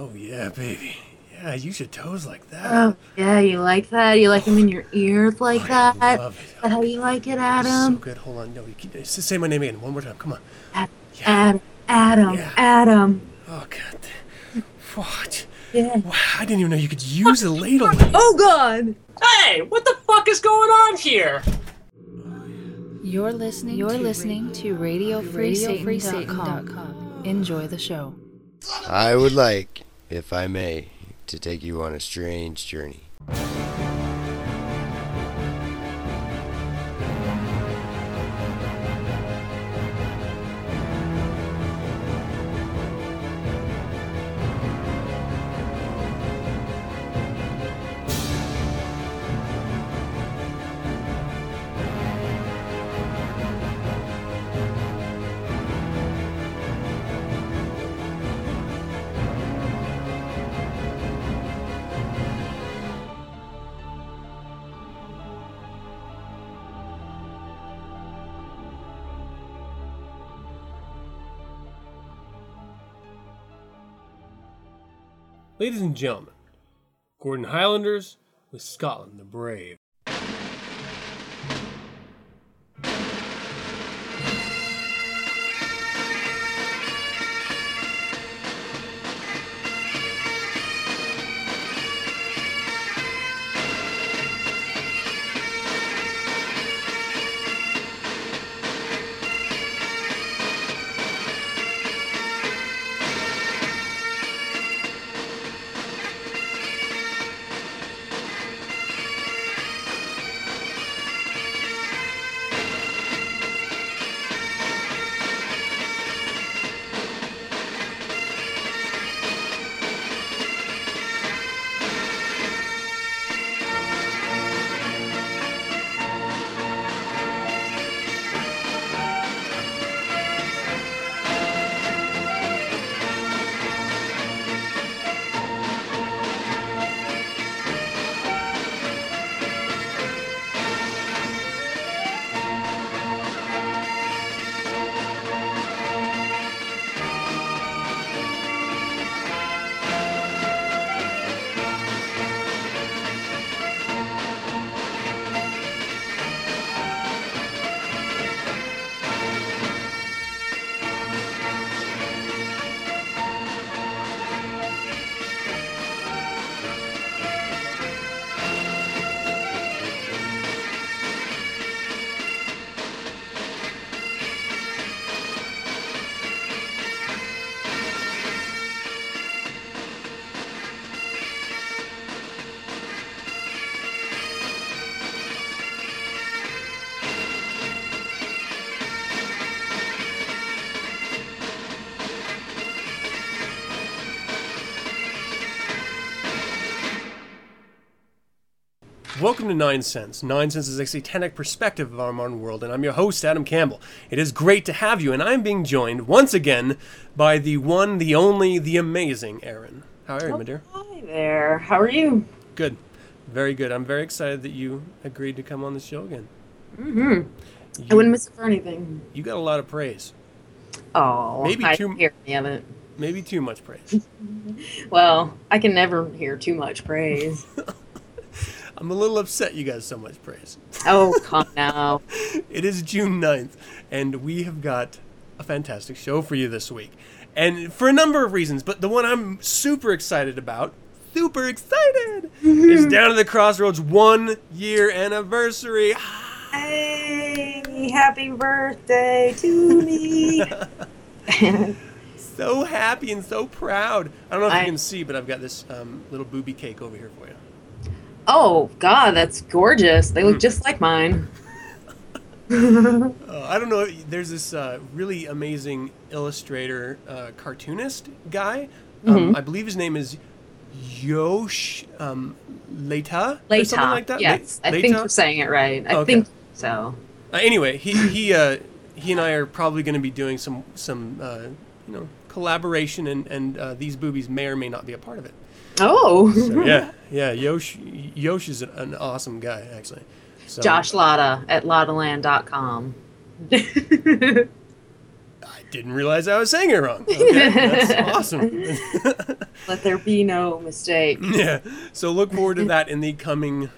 Oh yeah, baby. Yeah, use your toes like that. Oh, yeah, you like that? You like them in your ears oh, like I that? love it. Is that how you like it, oh, Adam? So Adam? good. Hold on. No, you keep, s- say my name again. One more time. Come on. Ad- Yeah. Adam, Adam, Yeah. Adam. Oh god. What? Yeah. Wow, I didn't even know you could use a ladle. Oh God! Hey, what the fuck is going on here? You're listening. You're listening to RadioFreeSatan.com. Enjoy the show. I would like, if I may, to take you on a strange journey. Ladies and gentlemen, Gordon Highlanders with Scotland the Brave. Welcome to Nine Sins. Nine Sins is a satanic perspective of our modern world, and I'm your host, Adam Campbell. It is great to have you, and I'm being joined once again by the one, the only, the amazing Erin. How are you, my dear? Hi there. How are you? Good. Very good. I'm very excited that you agreed to come on the show again. Mm-hmm. I wouldn't miss it for anything. you got a lot of praise. Oh, Maybe I too- hear any of it. Maybe too much praise. Well, I can never hear too much praise. I'm a little upset you got so much praise. oh, come now. It is June 9th, and we have got a fantastic show for you this week. And for a number of reasons, but the one I'm super excited about, super excited, is Down to the Crossroads one year anniversary. Hey, happy birthday to me. So happy and so proud. I don't know if I- you can see, but I've got this um, little booby cake over here for you. Oh, God, that's gorgeous. They look Mm. just like mine. Uh, I don't know. There's this uh, really amazing illustrator, uh, cartoonist guy. Um, Mhm. I believe his name is Yosh um, Leta, or something like that. Yes, Le- I think you're saying it right. I Okay. think so. Uh, anyway, he he uh, he and I are probably going to be doing some some uh, you know collaboration, and and uh, these boobies may or may not be a part of it. Oh, So, yeah, yeah. Yosh Yosh is an, an awesome guy, actually. So, Josh Lotta at lottaland.com. I didn't realize I was saying it wrong. Okay, that's awesome. Let there be no mistake. yeah. So look forward to that in the coming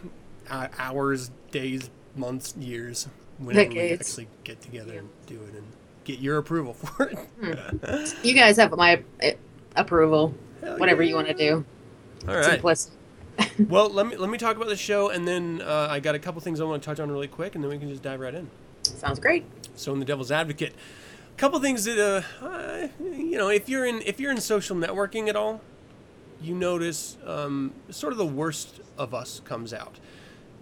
uh, hours, days, months, years, whenever we Decades. actually get together and do it and get your approval for it. You guys have my uh, approval. Hell Whatever yeah. you want to do. All right. Simplicity. Well, let me let me talk about the show, and then uh, I got a couple things I want to touch on really quick, and then we can just dive right in. Sounds great. So in the Devil's Advocate, a couple things that uh, uh, you know, if you're in if you're in social networking at all, you notice um, sort of the worst of us comes out.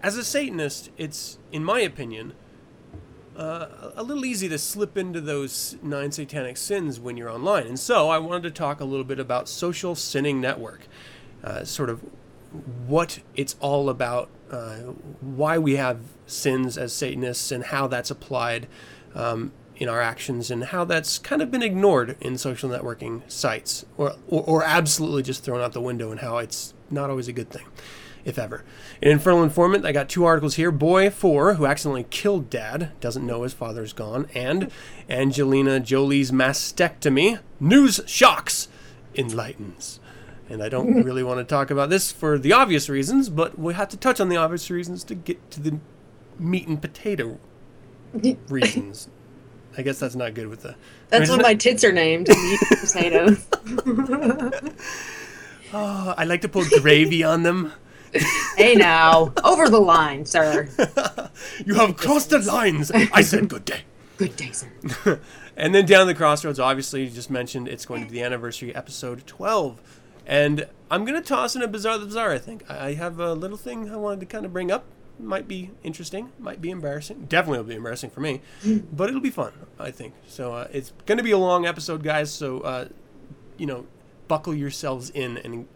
As a Satanist, it's in my opinion uh, a little easy to slip into those nine satanic sins when you're online, and so I wanted to talk a little bit about social sinning network, uh, sort of what it's all about, uh, why we have sins as Satanists, and how that's applied um, in our actions, and how that's kind of been ignored in social networking sites, or, or, or absolutely just thrown out the window, and how it's not always a good thing, if ever. In Infernal Informant, I got two articles here Boy 4, who accidentally killed dad, doesn't know his father's gone, and Angelina Jolie's mastectomy, news shocks, enlightens. And I don't really want to talk about this for the obvious reasons, but we have to touch on the obvious reasons to get to the meat and potato reasons. I guess that's not good with the. That's what my tits are named. Meat and potatoes. Oh, I like to put gravy on them. hey now, over the line, sir. You have crossed the lines. I said good day. Good day, sir. And then down the crossroads, obviously, you just mentioned it's going to be the anniversary episode 12. And I'm going to toss in a bizarre the bizarre, I think. I have a little thing I wanted to kind of bring up. Might be interesting, might be embarrassing. Definitely will be embarrassing for me, but it'll be fun, I think. So uh, it's going to be a long episode, guys. So, uh, you know, buckle yourselves in and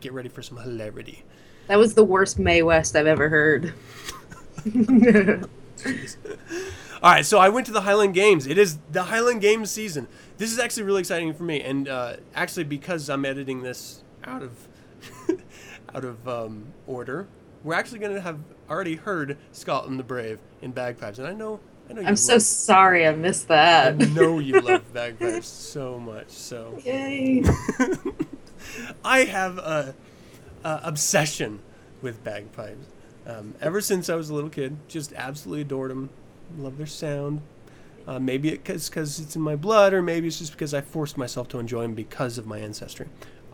get ready for some hilarity. That was the worst Mae West I've ever heard. All right, so I went to the Highland Games. It is the Highland Games season. This is actually really exciting for me, and uh, actually because I'm editing this out of out of um, order, we're actually going to have already heard Scotland the Brave in bagpipes, and I know I know you I'm so love, sorry I missed that. I know you love bagpipes so much. So Yay. I have a, a obsession with bagpipes. Um, ever since I was a little kid, just absolutely adored them. Love their sound. Uh, maybe it's because it's in my blood, or maybe it's just because I forced myself to enjoy them because of my ancestry.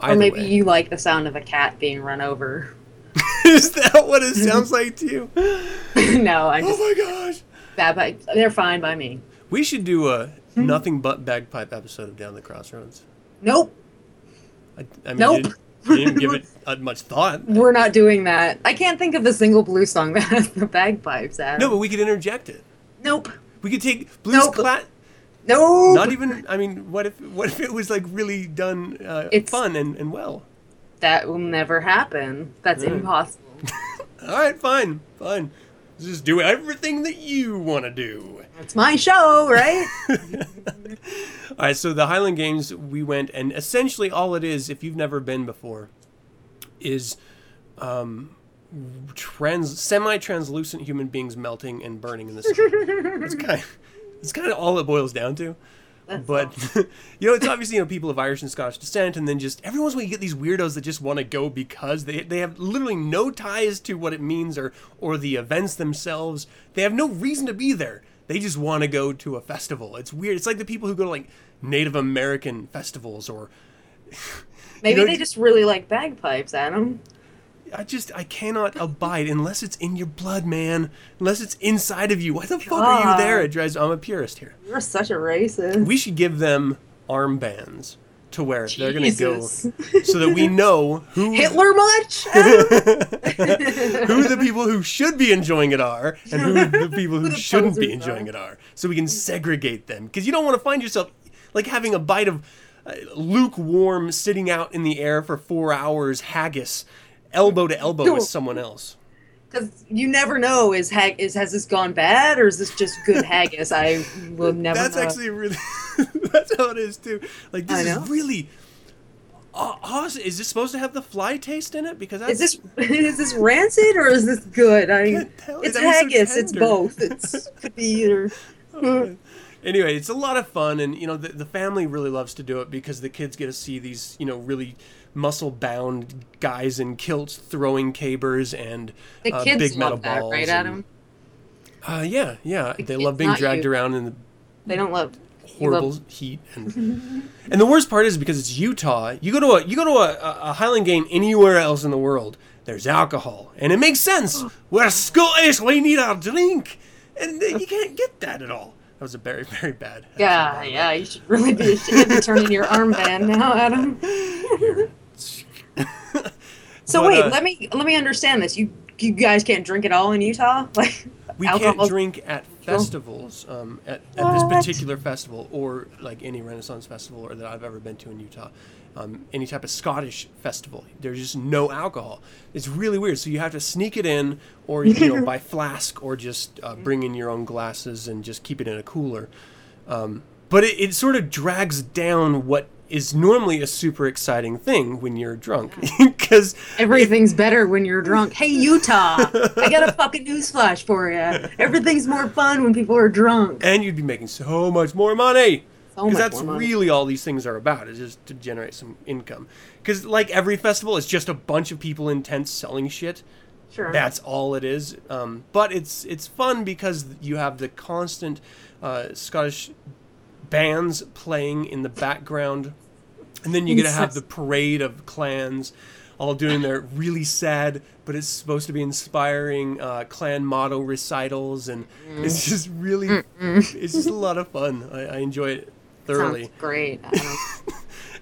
Or maybe way. you like the sound of a cat being run over. is that what it sounds like to you? no, I just Oh my gosh! but they're fine by me. We should do a Hmm. nothing but bagpipe episode of Down the Crossroads. Nope, I, I mean, Nope. you didn't, you didn't give it much thought. we're not doing that. I can't think of a single blue song that has the bagpipes. Adam. No, but we could interject it. nope, We could take blues Nope. cla- no. Not even. I mean, what if what if it was like really done uh, It's- fun and, and well? That will never happen. That's impossible. All right, fine, fine. Just do everything that you want to do. It's my show, right? All right, so the Highland Games, we went, and essentially all it is, if you've never been before, is um, trans semi-translucent human beings melting and burning in the sun. it's kind, it's kind of all it boils down to. That's but you know, it's obviously you know people of Irish and Scottish descent, and then just every once in a while you get these weirdos that just want to go because they they have literally no ties to what it means or or the events themselves. They have no reason to be there. They just want to go to a festival. It's weird. It's like the people who go to like Native American festivals or Maybe know, they just really like bagpipes, Adam. I just I cannot abide unless it's in your blood, man. Unless it's inside of you. Why the fuck are you there? It drives. I'm a purist here. You're such a racist. We should give them armbands to wear if they're gonna go, Jesus. so that we know who Hitler much? Who the people who should be enjoying it are and who the people who shouldn't be enjoying are. it are, so we can segregate them. Because you don't want to find yourself like having a bite of uh, lukewarm, sitting out in the air for four hours haggis, elbow to elbow with someone else. Because you never know is hag is has this gone bad or is this just good haggis? I will never. That's know. actually really. that's how it is too. Like this is really. aw- Awesome. Is this supposed to have the fly taste in it? Because that's, Is this is this rancid or is this good? I it's was so haggis. it's both. It's could be either. Oh, anyway, it's a lot of fun, and you know the, the family really loves to do it because the kids get to see these you know really muscle bound guys in kilts throwing cabers and The uh, kids big metal love that, balls. right, and- Adam? Uh, yeah, yeah. They kids, love being dragged you. around in the They don't love. horrible love- heat and and the worst part is because it's Utah. You go to a you go to a, a, Highland game anywhere else in the world. There's alcohol, and it makes sense. We're Scottish. We need our drink, and you can't get that at all. That was a very very bad. that was a Yeah, yeah. You should really be ashamed of turning your armband now, Adam. So But, wait, uh, let me let me understand this. You you guys can't drink at all in Utah, like We alcohol- can't drink at festivals, um, at, at this particular festival, or like any Renaissance festival or that I've ever been to in Utah. Um, any type of Scottish festival, there's just no alcohol. It's really weird. So you have to sneak it in, or you know, by flask, or just uh, bring in your own glasses and just keep it in a cooler. Um, but it, it sort of drags down what is normally a super exciting thing when you're drunk, because Everything's better when you're drunk. Hey Utah, I got a fucking newsflash for you. Everything's more fun when people are drunk. and you'd be making so much more money. Because much that's really all these things are about is just to generate some income. Because like every festival, it's just a bunch of people in tents selling shit. Sure. That's all it is. Um, but it's it's fun because you have the constant uh, Scottish bands playing in the background, and then you get to have the parade of clans all doing their really sad, but it's supposed to be inspiring uh, clan motto recitals, and it's just really, it's just a lot of fun. I, I enjoy it thoroughly. Sounds great.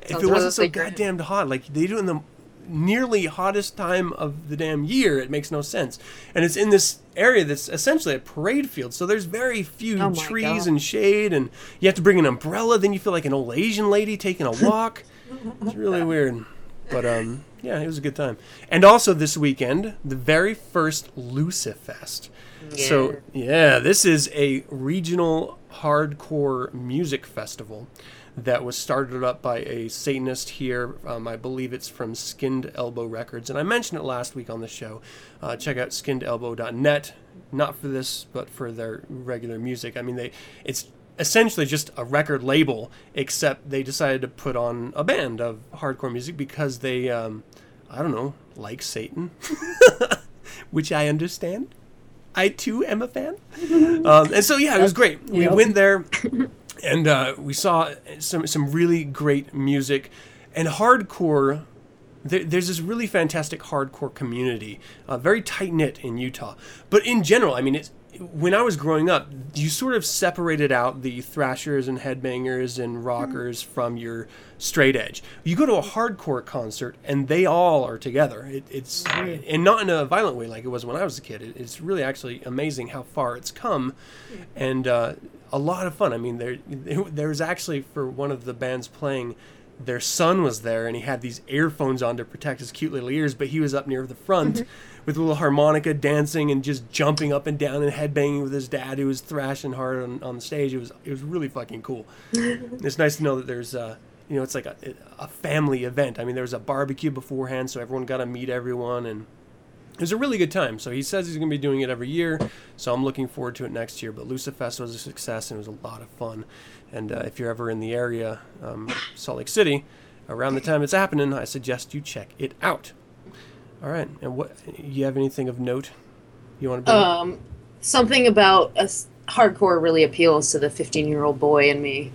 If it wasn't so really great. goddamn hot, like they do in the nearly hottest time of the damn year, it makes no sense. And it's in this area that's essentially a parade field, so there's very few Oh trees God. and shade, and you have to bring an umbrella. Then you feel like an old Asian lady taking a walk. it's really weird, but um, yeah, it was a good time. And also this weekend, the very first Lucifest. So yeah, this is a regional hardcore music festival that was started up by a Satanist here. Um, I believe it's from Skinned Elbow Records, and I mentioned it last week on the show. Uh, check out skinnedelbow.net, not for this, but for their regular music. I mean, they it's essentially just a record label, except they decided to put on a band of hardcore music because they, um, I don't know, like Satan, which I understand. I too am a fan. Um, and so yeah, it was great. We Yep. went there and uh, we saw some some really great music and hardcore. There, there's this really fantastic hardcore community, uh, very tight knit in Utah. But in general, I mean, it's when I was growing up, you sort of separated out the thrashers and headbangers and rockers from your straight edge. You go to a hardcore concert, and they all are together. It, it's and not in a violent way like it was when I was a kid. It, it's really actually amazing how far it's come, and uh, a lot of fun. I mean, there there was actually for one of the bands playing their son was there and he had these earphones on to protect his cute little ears, but he was up near the front with a little harmonica dancing and just jumping up and down and headbanging with his dad who was thrashing hard on, on the stage. It was it was really fucking cool. it's nice to know that there's uh you know it's like a, a family event. I mean there was a barbecue beforehand so everyone got to meet everyone and it was a really good time. So he says he's going to be doing it every year. So I'm looking forward to it next year. But Lucifest was a success and it was a lot of fun. And uh, if you're ever in the area, um, Salt Lake City, around the time it's happening, I suggest you check it out. All right. And what you have anything of note you want to bring? Um, something about us hardcore really appeals to the 15 year old boy in me.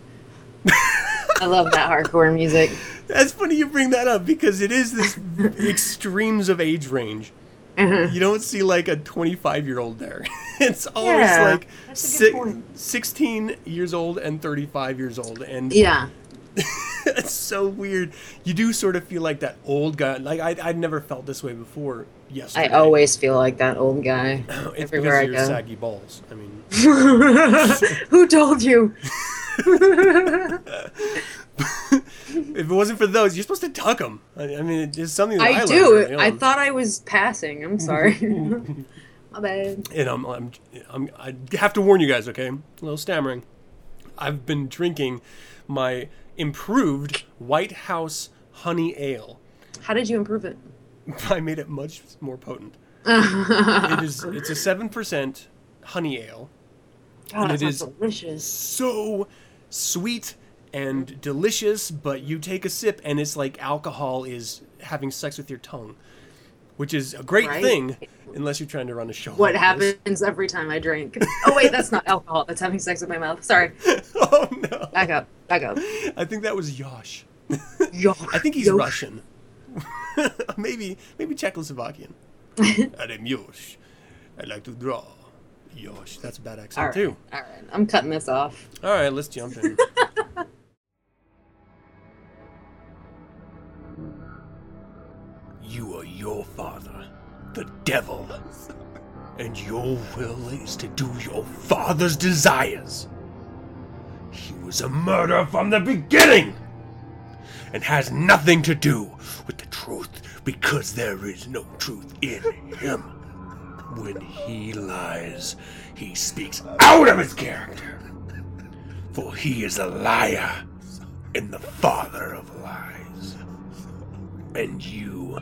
I love that hardcore music. That's funny you bring that up because it is this extremes of age range. Uh-huh. You don't see like a 25 year old there. it's always Yeah, like that's a good si- 16 years old and 35 years old. And Yeah. it's so weird. You do sort of feel like that old guy. Like I, I'd never felt this way before. Yesterday. I always feel like that old guy it's everywhere I because of your go. saggy balls. I mean, Who told you? If it wasn't for those, you're supposed to tuck them. I, I mean, it's something that I, I do. I thought I was passing. I'm sorry. My bad. and I'm, I'm, I'm, I have to warn you guys, okay? A little stammering. I've been drinking my improved White House Honey Ale. How did you improve it? I made it much more potent. it is. It's a seven percent honey ale, oh, God, that it sounds delicious. so sweet and delicious, but you take a sip and it's like alcohol is having sex with your tongue, which is a great Right. thing unless you're trying to run a show. What like this. happens every time I drink? Oh wait, that's not alcohol. That's having sex with my mouth. Sorry. Oh no! Back up. Back up. I think that was Yosh. Yo, I think he's yo. Russian. maybe maybe Czechoslovakian. I'm Yosh. I like to draw. Yosh. That's a bad accent All right. too. All right. I'm cutting this off. All right, let's jump in. You are your father, the devil, and your will is to do your father's desires. He was a murderer from the beginning and has nothing to do with the truth because there is no truth in him. When he lies, he speaks out of his character. For he is a liar and the father of lies. And you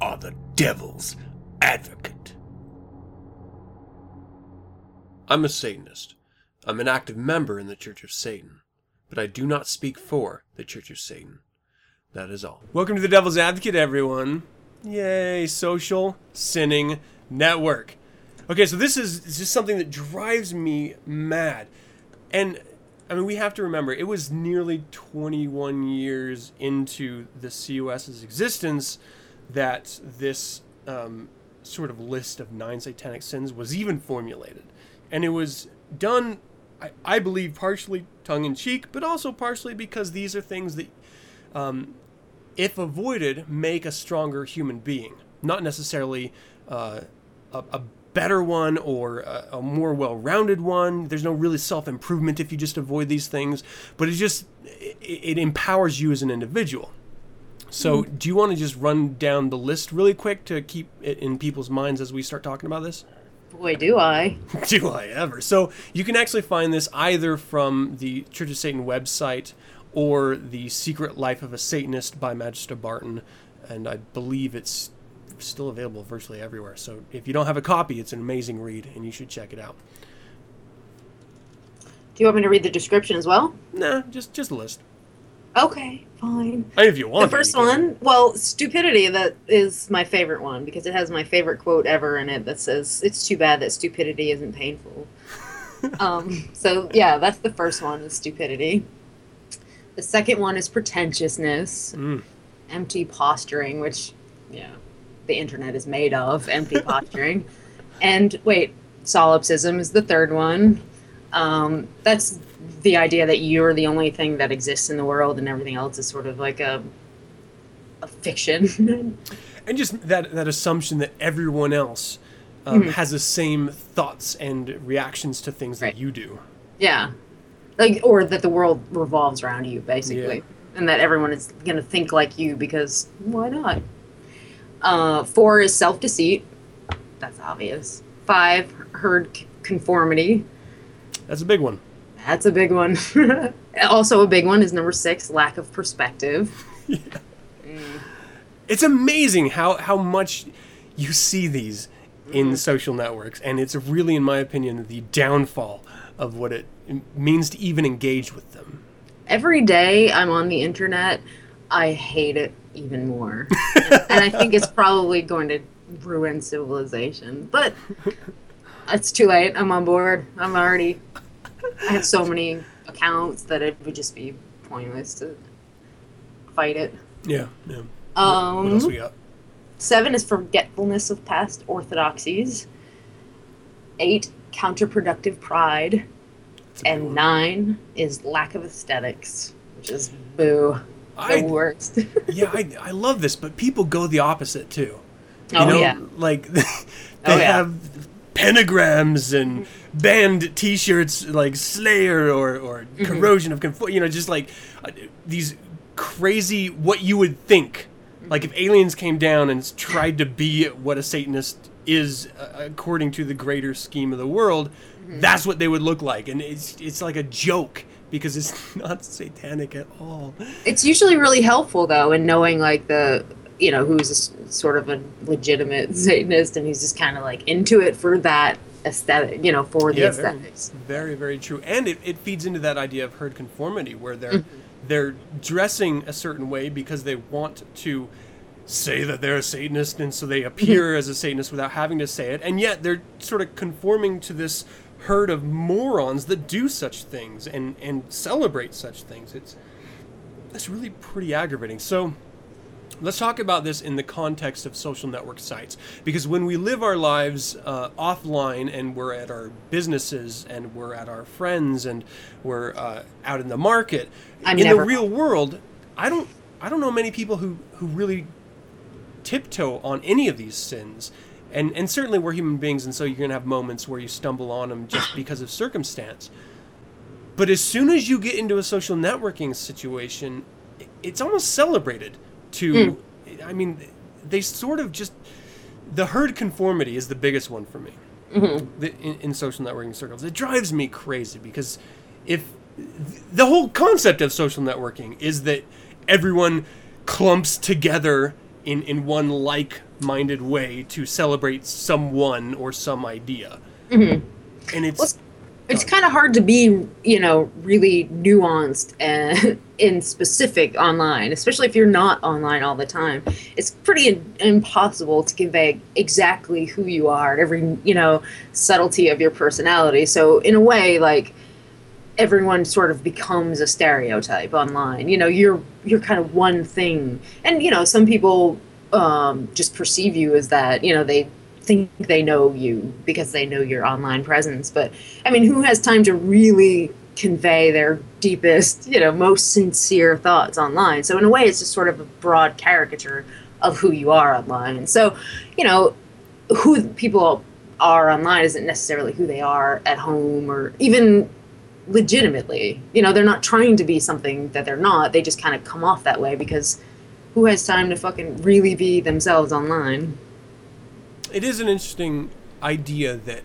are the devil's advocate. I'm a Satanist. I'm an active member in the Church of Satan, but I do not speak for the Church of Satan. That is all. Welcome to the Devil's Advocate, everyone. Yay, social sinning network. Okay, so this is just something that drives me mad. And I mean, we have to remember it was nearly 21 years into the COS's existence that this um, sort of list of nine satanic sins was even formulated. And it was done, I, I believe, partially tongue in cheek, but also partially because these are things that, um, if avoided, make a stronger human being. Not necessarily uh, a, a better one or a, a more well-rounded one. There's no really self-improvement if you just avoid these things, but it just it, it empowers you as an individual. So, mm-hmm. do you want to just run down the list really quick to keep it in people's minds as we start talking about this? Boy, do I. do I ever? So you can actually find this either from the Church of Satan website or the Secret Life of a Satanist by Magister Barton, and I believe it's still available virtually everywhere. So if you don't have a copy, it's an amazing read, and you should check it out. Do you want me to read the description as well? Nah, just just a list. Okay, fine. Mean, if you want. The first you one, well, stupidity. That is my favorite one because it has my favorite quote ever in it that says, "It's too bad that stupidity isn't painful." um, so yeah, that's the first one is stupidity. The second one is pretentiousness, Mm. empty posturing, which yeah, the internet is made of empty posturing. And wait, solipsism is the third one. Um, that's the idea that you're the only thing that exists in the world and everything else is sort of like a a fiction. and just that that assumption that everyone else um, has the same thoughts and reactions to things Right. that you do. yeah. Like or that the world revolves around you basically. Yeah. And that everyone is going to think like you because why not? Uh, four is self-deceit. That's obvious. Five, herd c- conformity. That's a big one. That's a big one. also, a big one is number six, lack of perspective. it's amazing how how much you see these in mm. social networks and it's really in my opinion the downfall of what it means to even engage with them Every day I'm on the internet, I hate it even more. and I think it's probably going to ruin civilization. But it's too late. I'm on board. I'm already. I have so many accounts that it would just be pointless to fight it. yeah yeah what Um, else we got Seven is forgetfulness of past orthodoxies. Eight, counterproductive pride. That's a big And nine is lack of aesthetics, which is boo. The I, worst. yeah I, I love this but people go the opposite too you oh, know yeah. like they Oh, yeah. have pentagrams and band t-shirts like slayer or, or Mm-hmm. corrosion of conform you know just like uh, these crazy what you would think like if aliens came down and tried to be what a satanist is uh, according to the greater scheme of the world Mm-hmm. that's what they would look like and it's it's like a joke because it's not satanic at all It's usually really helpful, though, in knowing, like, the, you know, who's a sort of a legitimate Satanist and he's just kind of, like, into it for that aesthetic, you know, for the Yeah, very, aesthetics. very, very true. And it, it feeds into that idea of herd conformity, where they're Mm-hmm. they're dressing a certain way because they want to say that they're a Satanist, and so they appear Mm-hmm. as a Satanist without having to say it, and yet they're sort of conforming to this herd of morons that do such things and and celebrate such things. It's it's really pretty aggravating. So. Let's talk about this in the context of social network sites. Because when we live our lives uh, offline and we're at our businesses and we're at our friends and we're uh, out in the market, I'm in never- the real world, I don't, I don't know many people who, who really tiptoe on any of these sins. And, and certainly we're human beings, and so you're going to have moments where you stumble on them just because of circumstance. But as soon as you get into a social networking situation, it's almost celebrated to, hmm. I mean, they sort of just, the herd conformity is the biggest one for me mm-hmm. the, in, in social networking circles. It drives me crazy because if the whole concept of social networking is that everyone clumps together in, in one like minded way to celebrate someone or some idea. Mm-hmm. And it's. Well, It's kind of hard to be, you know, really nuanced and in specific online, especially if you're not online all the time. It's pretty in- impossible to convey exactly who you are and every, you know, subtlety of your personality. So in a way, like everyone sort of becomes a stereotype online. You know, you're you're kind of one thing, and you know, some people um, just perceive you as that. You know, they think they know you because they know your online presence. But I mean, who has time to really convey their deepest, you know, most sincere thoughts online? So in a way, it's just sort of a broad caricature of who you are online. And so, you know, who people are online isn't necessarily who they are at home or even legitimately. You know, they're not trying to be something that they're not. They just kind of come off that way because who has time to fucking really be themselves online? It is an interesting idea that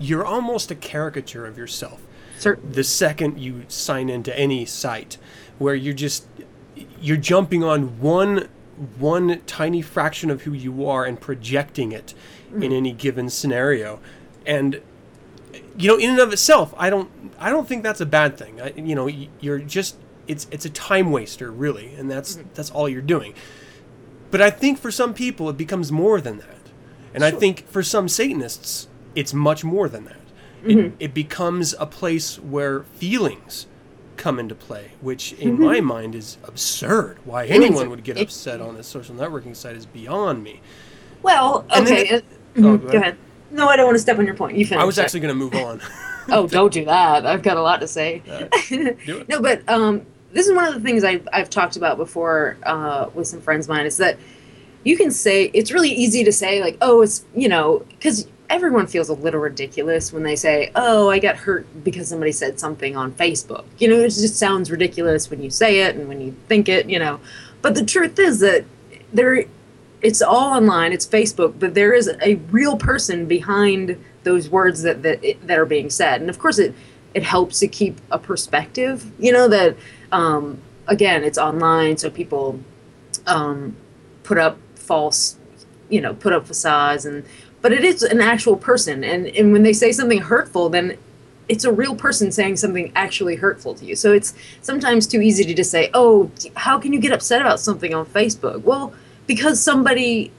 you're almost a caricature of yourself. Certain. the second you sign into any site where you're just you're jumping on one one tiny fraction of who you are and projecting it mm-hmm. in any given scenario. And you know in and of itself i don't i don't think that's a bad thing. I, you know you're just it's it's a time waster really and that's mm-hmm. that's all you're doing. But i think for some people it becomes more than that and i think for some satanists it's much more than that it, it becomes a place where feelings come into play, which in my mind is absurd. Why anyone would get upset on a social networking site is beyond me. Well, okay. it- uh, Oh, mhm, go ahead. No, I don't want to step on your point. You finish. I was actually going to move on. Oh, don't do that. I've got a lot to say. no, but um, this is one of the things I've, I've talked about before uh, with some friends of mine is that you can say, it's really easy to say, like, oh, it's, you know, because everyone feels a little ridiculous when they say, oh, I got hurt because somebody said something on Facebook. You know, it just sounds ridiculous when you say it and when you think it, you know. But the truth is that there it's all online it's facebook but there is a real person behind those words that that, that are being said and of course it it helps to keep a perspective you know that um, again it's online so people um, put up false you know put up facades and but it is an actual person. And and when they say something hurtful then it's a real person saying something actually hurtful to you. So it's sometimes too easy to just say oh how can you get upset about something on facebook? Well because somebody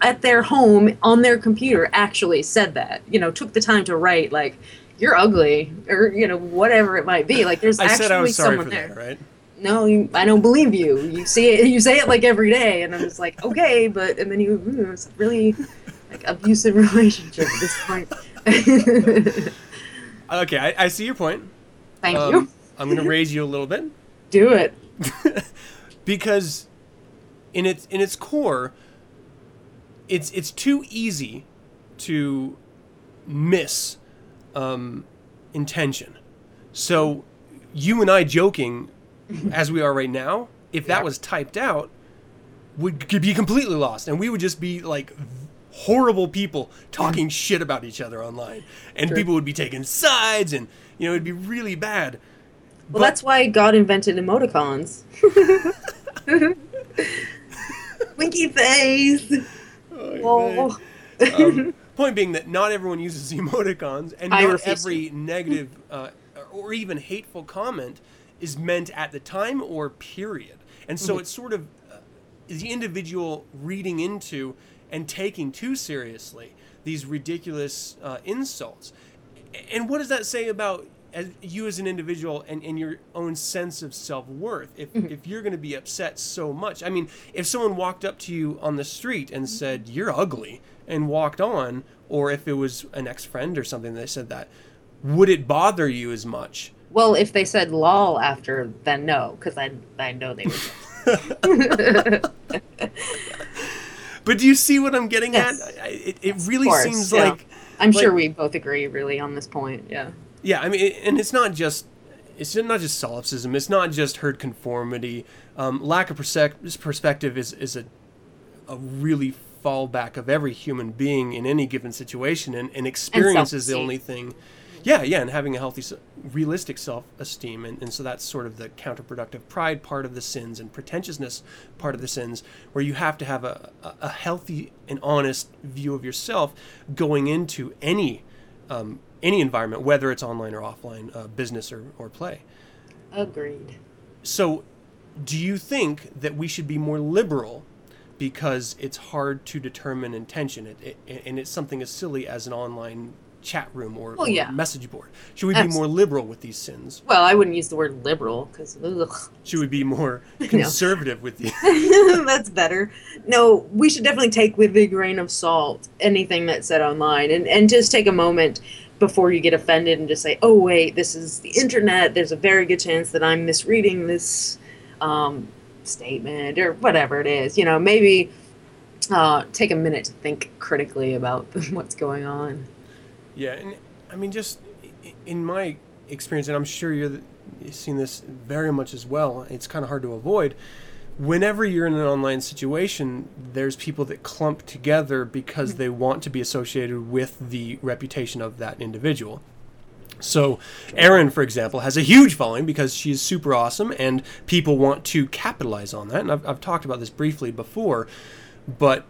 at their home on their computer actually said that you know took the time to write like you're ugly or you know whatever it might be. Like there's I actually said I was sorry someone for there. that, right? No you, i don't believe you. You see it you say it like every day and i'm just like okay but and then you ooh, it's really like abusive relationship at this point. Okay, I, I see your point. thank Um, you. I'm going to raise you a little bit. Do it. Because in its in its core it's it's too easy to miss um, intention. So you and i joking as we are right now if that was typed out would could be completely lost and we would just be like horrible people talking shit about each other online and Sure. people would be taking sides and you know it'd be really bad. Well that's why god invented emoticons. Winky face. Oh, um, point being that not everyone uses emoticons, and I not refuse every negative uh, or even hateful comment is meant at the time or period. And so it's sort of uh, the individual reading into and taking too seriously these ridiculous uh, insults. And what does that say about as you as an individual and, and your own sense of self worth? If, if you're going to be upset so much, I mean, if someone walked up to you on the street and said, You're ugly, and walked on, or if it was an ex friend or something that said that, would it bother you as much? Well, if they said lol after, then no, because I I know they would. But do you see what I'm getting Yes. at? I- It, it really course, seems yeah. like I'm Like- sure we both agree really on this point. Yeah. Yeah, I mean, and it's not just it's not just solipsism. It's not just herd conformity. Um, lack of persec- perspective is is a a really fallback of every human being in any given situation, and, and experience is the only thing. Yeah, yeah, and having a healthy, realistic self-esteem, and, and so that's sort of the counterproductive pride part of the sins and pretentiousness part of the sins, where you have to have a, a, a healthy and honest view of yourself going into any um, any environment, whether it's online or offline, uh, business or, or play. Agreed. So, do you think that we should be more liberal because it's hard to determine intention, it, it, and it's something as silly as an online chat room or, Well, or yeah. message board? Should we be more liberal with these sins? Well, I wouldn't use the word liberal because Should we be more conservative with these? that's better. No, we should definitely take with a grain of salt anything that's said online, and and just take a moment before you get offended and just say, "Oh wait, this is the internet. There's a very good chance that I'm misreading this um, statement or whatever it is." You know, maybe uh, take a minute to think critically about what's going on. Yeah, and I mean, just in my experience, and I'm sure you're seen this very much as well. It's kind of hard to avoid. Whenever you're in an online situation, there's people that clump together because they want to be associated with the reputation of that individual. So, Erin, for example, has a huge following because she's super awesome, and people want to capitalize on that. And I've, I've talked about this briefly before, but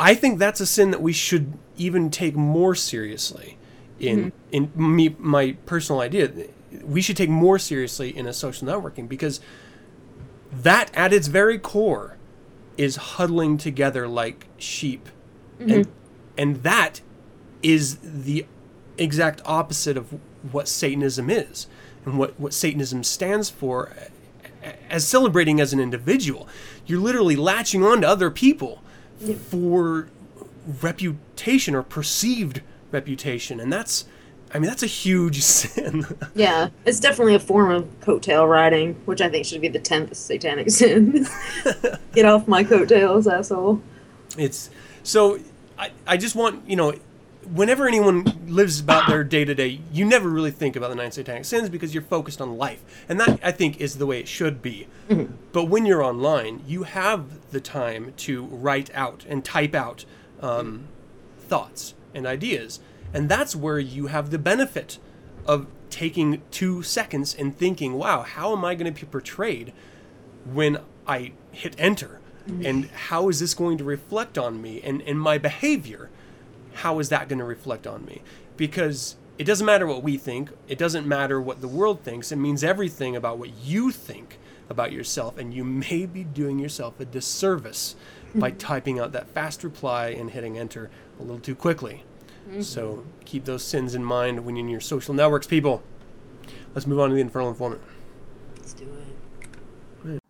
I think that's a sin that we should even take more seriously. In mm-hmm. in me, my personal idea, we should take more seriously in a social networking because that, at its very core, is huddling together like sheep, and mm-hmm. and that is the exact opposite of what Satanism is and what what Satanism stands for as celebrating as an individual. You're literally latching on to other people for reputation or perceived reputation, and that's, I mean, that's a huge sin. Yeah, it's definitely a form of coattail riding, which I think should be the tenth satanic sin. Get off my coattails, asshole. it's so. I, I just want you know. Whenever anyone lives about their day to day, you never really think about the nine satanic sins because you're focused on life, and that I think is the way it should be. Mm-hmm. But when you're online, you have the time to write out and type out um, thoughts and ideas, and that's where you have the benefit of taking two seconds and thinking, "Wow, how am I going to be portrayed when I hit enter? And how is this going to reflect on me and, and my behavior? How is that going to reflect on me? Because it doesn't matter what we think, it doesn't matter what the world thinks, it means everything about what you think about yourself, and you may be doing yourself a disservice by typing out that fast reply and hitting enter a little too quickly. Mm-hmm. So keep those sins in mind when you're in your social networks, people. Let's move on to the infernal informant. Let's do it.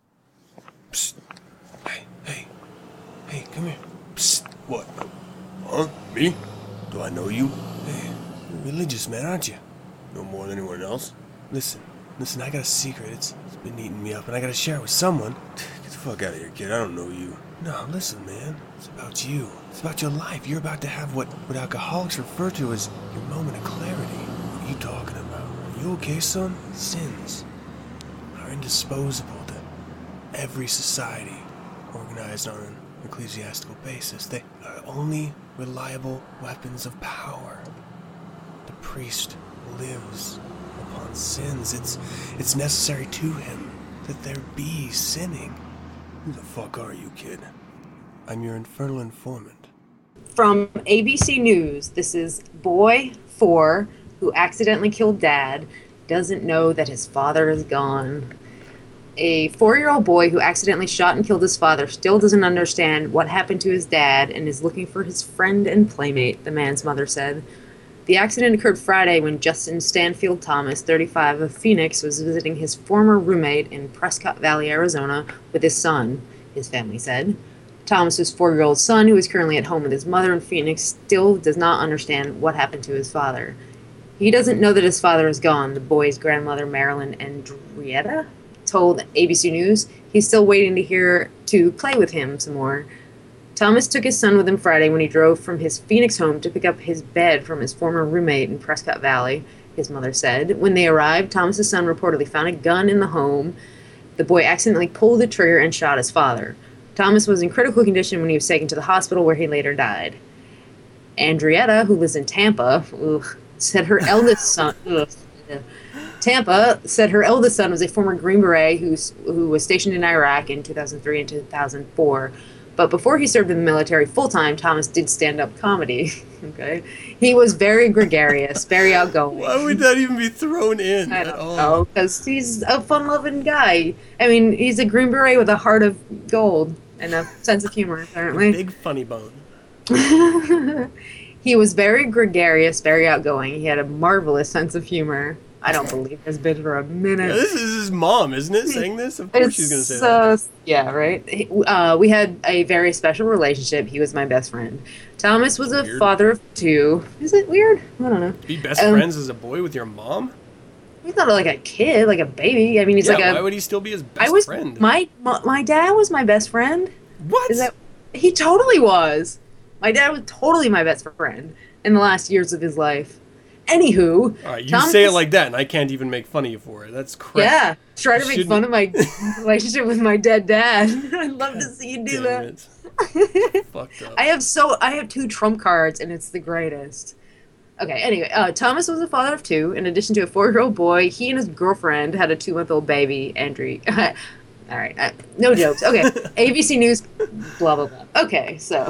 Psst. Hey, hey, hey, come here. Psst. What? Huh? Me? Do I know you? Hey, you're religious, man, aren't you? No more than anyone else. Listen, listen, I got a secret. It's, it's been eating me up, and I gotta share it with someone. Get the fuck out of here, kid. I don't know you. No, listen, man. It's about you. It's about your life. You're about to have what, what alcoholics refer to as your moment of clarity. What are you talking about? Are you okay, son? Sins are indisposable to every society organized on an ecclesiastical basis. They are only reliable weapons of power. The priest lives upon sins. It's it's necessary to him that there be sinning. Who the fuck are you, kid? I'm your infernal informant. From ABC News, this is boy four who accidentally killed dad doesn't know that his father is gone. A four year old boy who accidentally shot and killed his father still doesn't understand what happened to his dad and is looking for his friend and playmate, the man's mother said. The accident occurred Friday when Justin Stanfield Thomas, 35 of Phoenix, was visiting his former roommate in Prescott Valley, Arizona, with his son, his family said. Thomas's four year old son, who is currently at home with his mother in Phoenix, still does not understand what happened to his father. He doesn't know that his father is gone, the boy's grandmother, Marilyn Andrietta, told ABC News. He's still waiting to hear to play with him some more. Thomas took his son with him Friday when he drove from his Phoenix home to pick up his bed from his former roommate in Prescott Valley, his mother said. When they arrived, Thomas's son reportedly found a gun in the home. The boy accidentally pulled the trigger and shot his father. Thomas was in critical condition when he was taken to the hospital where he later died. Andrietta, who lives in Tampa, ugh, said her eldest son. Ugh, Tampa said her eldest son was a former Green Beret who's, who was stationed in Iraq in 2003 and 2004. But before he served in the military full time, Thomas did stand up comedy. okay, he was very gregarious, very outgoing. Why would that even be thrown in I at don't know, because he's a fun-loving guy. I mean, he's a Green Beret with a heart of gold and a sense of humor, apparently. Big funny bone. he was very gregarious, very outgoing. He had a marvelous sense of humor. I don't believe this bit for a minute. Yeah, this is his mom, isn't it, saying this? Of course she's going to say that. uh, yeah, right. Uh, we had a very special relationship. He was my best friend. Thomas was a father of two. Is it weird? I don't know. Be best um, friends as a boy with your mom? He's not like a kid, like a baby. I mean, he's yeah, like a. why would he still be his best I was friend? my, my my dad was my best friend. what? Is that he totally was? My dad was totally my best friend in the last years of his life. Anywho, All right, you Thomas say it like that, and I can't even make fun of you for it. That's crap. yeah, try to make Shouldn't- fun of my relationship with my dead dad. I'd love to see you do Damn that. it. Fucked up. I have so I have two trump cards and it's the greatest. Okay, anyway, uh, Thomas was a father of two. In addition to a four-year-old boy, he and his girlfriend had a two-month-old baby, Andrew. All right, uh, no jokes. Okay, ABC News, blah blah blah. Okay, so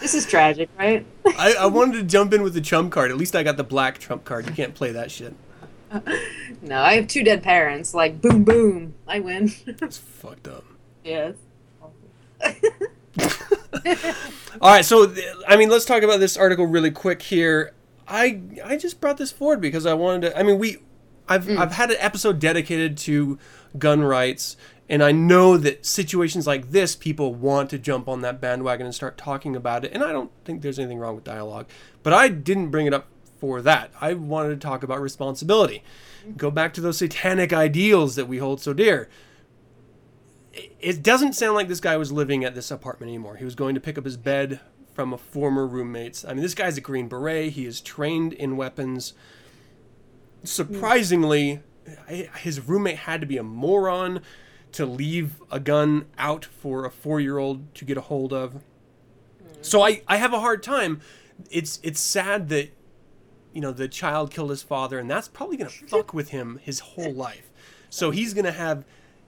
this is tragic, right? I, I wanted to jump in with the trump card. At least I got the black trump card. You can't play that shit. No, I have two dead parents. Like boom, boom, I win. It's fucked up. yes. All right, so I mean, let's talk about this article really quick here. I I just brought this forward because I wanted to. I mean, we I've mm. I've had an episode dedicated to gun rights, and I know that situations like this, people want to jump on that bandwagon and start talking about it. And I don't think there's anything wrong with dialogue, but I didn't bring it up for that. I wanted to talk about responsibility. Go back to those satanic ideals that we hold so dear it doesn't sound like this guy was living at this apartment anymore. He was going to pick up his bed from a former roommate's. I mean, this guy's a Green Beret. He is trained in weapons. Surprisingly, his roommate had to be a moron to leave a gun out for a four-year-old to get a hold of. So I, I have a hard time. It's it's sad that you know the child killed his father, and that's probably gonna fuck with him his whole life. So he's gonna have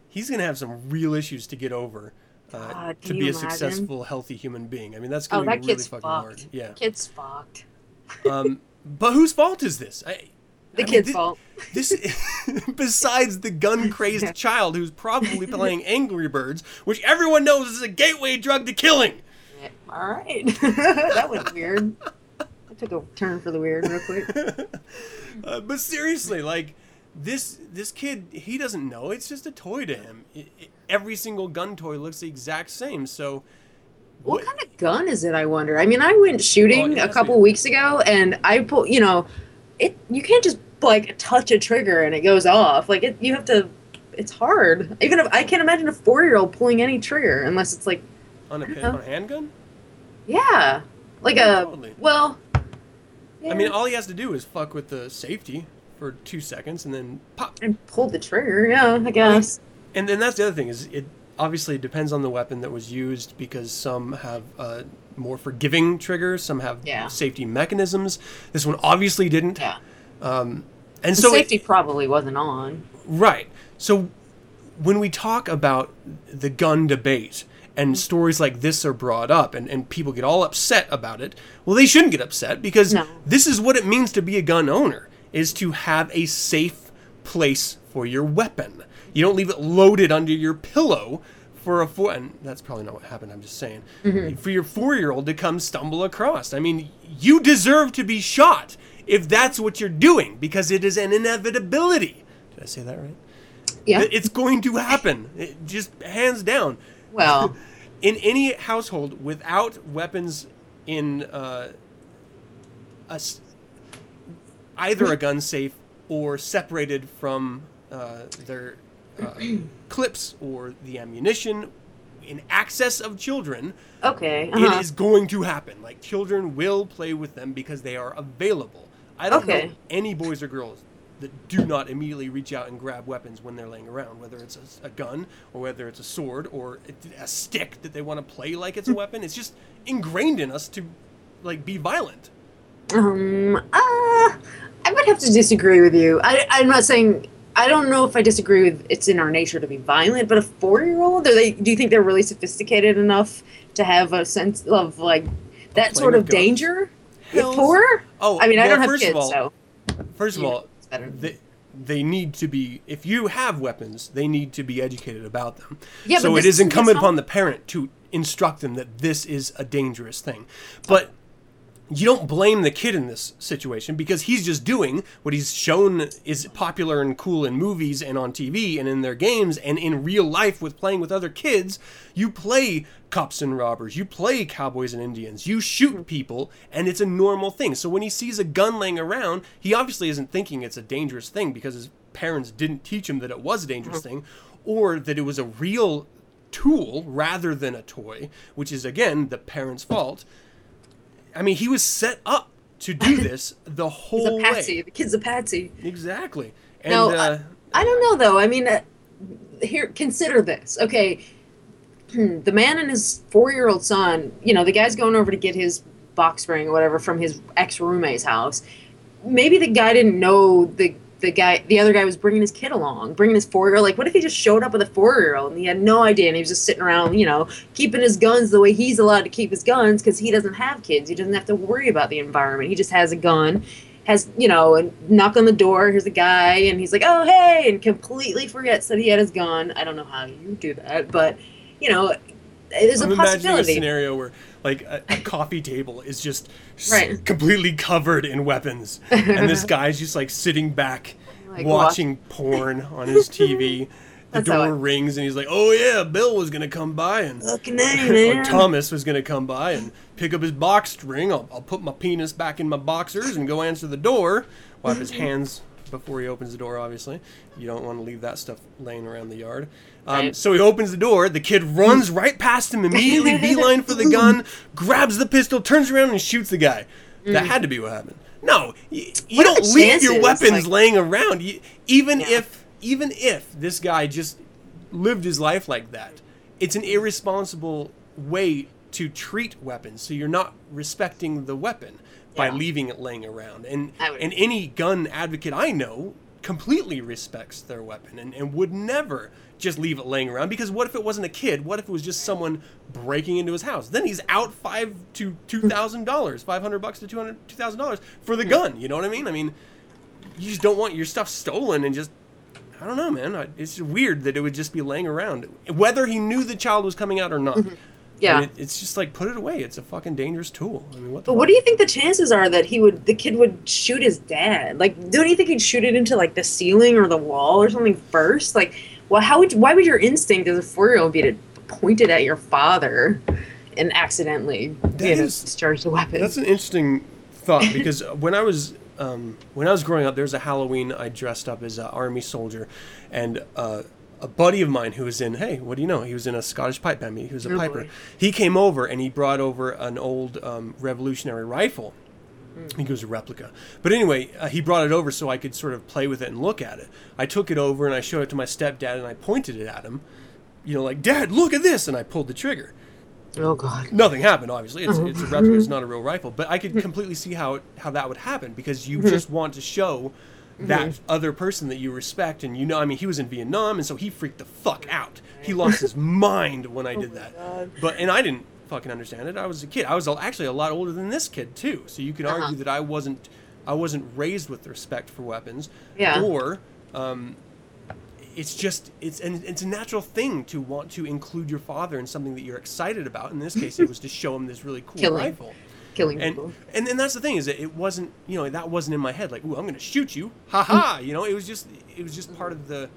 he's gonna have some real issues to get over uh, God, to be a imagine? successful, healthy human being. I mean, that's Oh, gonna that be really kid's fucking fucked. hard. Yeah. Kid's fucked. Um, but whose fault is this? I, The I mean, kid's thi- fault. This, besides the gun crazed child who's probably playing Angry Birds, which everyone knows is a gateway drug to killing. All right. that was weird. I took a turn for the weird real quick. Uh, but seriously, like this this kid, he doesn't know. It's just a toy to him. I i every single gun toy looks the exact same. So, What kind of gun is it? I wonder. I mean, I went shooting a couple weeks ago, and I pull. You know, it. You can't just like touch a trigger and it goes off. Like it, you have to. It's hard. Even if I can't imagine a four-year-old pulling any trigger unless it's like, on a, know. on a handgun, yeah, like Yeah, a. totally. Well. I mean, all he has to do is fuck with the safety for two seconds, and then pop. and pull the trigger. Yeah, I guess. And then that's the other thing is it obviously depends on the weapon that was used because some have uh, more forgiving triggers, some have Yeah. safety mechanisms. This one obviously didn't. Yeah. Um, and The so it- safety probably wasn't on. Right. So when we talk about the gun debate and mm-hmm. stories like this are brought up and, and people get all upset about it, well, they shouldn't get upset because No. this is what it means to be a gun owner is to have a safe place for your weapon. You don't leave it loaded under your pillow for a four and that's probably not what happened, I'm just saying. For your four year old to come stumble across. I mean, you deserve to be shot if that's what you're doing, because it is an inevitability. Did I say that right? Yeah. It's going to happen. It just hands down. Well, In any household without weapons in uh, a either a gun safe or separated from uh, their uh, clips or the ammunition in access of children, okay. it Uh-huh. is going to happen. Like children will play with them because they are available. I don't know any boys or girls that do not immediately reach out and grab weapons when they're laying around, whether it's a, a gun or whether it's a sword or a, a stick that they want to play like it's a weapon. It's just ingrained in us to like be violent. Um, uh, I would have to disagree with you. I, I'm not saying. I don't know if I disagree with it's in our nature to be violent, but a four-year-old—they Do you think they're really sophisticated enough to have a sense of like that Playing sort of guns. danger? Hells- Four? Oh, I mean, I don't have first kids, all, so First of all, it's they, they need to be if you have weapons they need to be educated about them Yeah, so but it this- is incumbent that's not- upon the parent to instruct them that this is a dangerous thing but you don't blame the kid in this situation because he's just doing what he's shown is popular and cool in movies and on TV and in their games and in real life with playing with other kids. You play cops and robbers, you play cowboys and Indians, you shoot people, and it's a normal thing. So when he sees a gun laying around, he obviously isn't thinking it's a dangerous thing because his parents didn't teach him that it was a dangerous mm-hmm. thing or that it was a real tool rather than a toy, which is again the parents' fault. I mean, he was set up to do this the He's whole a patsy. way. The kid's a patsy. Exactly. And No, uh, I don't know though. I mean, uh, here, consider this. Okay, the man and his four-year-old son. You know, the guy's going over to get his box spring or whatever from his ex-roommate's house. Maybe the guy didn't know the the guy, the other guy was bringing his kid along, bringing his four-year-old. Like, what if he just showed up with a four-year-old and he had no idea and he was just sitting around, you know, keeping his guns the way he's allowed to keep his guns because he doesn't have kids. He doesn't have to worry about the environment. He just has a gun has you know and knock on the door here's a guy and he's like oh hey and completely forgets that he had his gun i don't know how you do that but you know there's I'm a imagining a scenario where, like, a, a coffee table is just s- completely covered in weapons, and this guy's just like sitting back, Like, watching porn on his TV. The That's door rings, and he's like, "Oh yeah, Bill was gonna come by, and looking at or man. Thomas was gonna come by and pick up his box string. I'll, I'll put my penis back in my boxers and go answer the door. Wipe his hands before he opens the door. Obviously, you don't want to leave that stuff laying around the yard. Um, Right. So he opens the door. The kid runs right past him immediately, beeline for the gun, grabs the pistol, turns around and shoots the guy. That had to be what happened. No, you, you Mm. Don't leave your weapons like- laying around. You, even Yeah. if even if this guy just lived his life like that, it's an irresponsible way to treat weapons. So you're not respecting the weapon by Yeah. leaving it laying around. And and any gun advocate I know completely respects their weapon and, and would never just leave it laying around because what if it wasn't a kid? What if it was just someone breaking into his house? Then he's out five to two thousand dollars, five hundred bucks to two hundred two thousand dollars for the gun. You know what I mean? I mean, you just don't want your stuff stolen and just I don't know, man. I- It's weird that it would just be laying around, whether he knew the child was coming out or not. Mm-hmm. yeah And it, it's just like put it away. It's a fucking dangerous tool. I mean, what? The but what do you think the chances are that he would the kid would shoot his dad like don't you think he'd shoot it into like the ceiling or the wall or something first like well how would why would your instinct as a four-year-old be to point it at your father and accidentally That you know, is- discharge the weapon That's an interesting thought because when I was um, when I was growing up, there was a Halloween I dressed up as an army soldier, and uh, a buddy of mine who was in hey, what do you know? He was in a Scottish pipe band. He was a Oh, piper. boy. He came over and he brought over an old um, Revolutionary rifle. I think it was a replica. But anyway, uh, he brought it over so I could sort of play with it and look at it. I took it over and I showed it to my stepdad and I pointed it at him. You know, like, Dad, look at this. And I pulled the trigger oh god nothing happened obviously it's, it's a replica it's not a real rifle but i could completely see how how that would happen because you mm-hmm. just want to show that mm-hmm. other person that you respect and you know i mean he was in vietnam and so he freaked the fuck out he lost his mind when i oh did that but and i didn't fucking understand it. I was a kid. I was actually a lot older than this kid too. So you can Uh-huh. argue that i wasn't i wasn't raised with respect for weapons Yeah. or um, it's just it's and it's a natural thing to want to include your father in something that you're excited about. In this case it was to show him this really cool Killing. rifle. Killing and, people. and and that's the thing is that it wasn't you know that wasn't in my head. Like ooh I'm gonna shoot you. Ha ha. You know it was just it was just part of the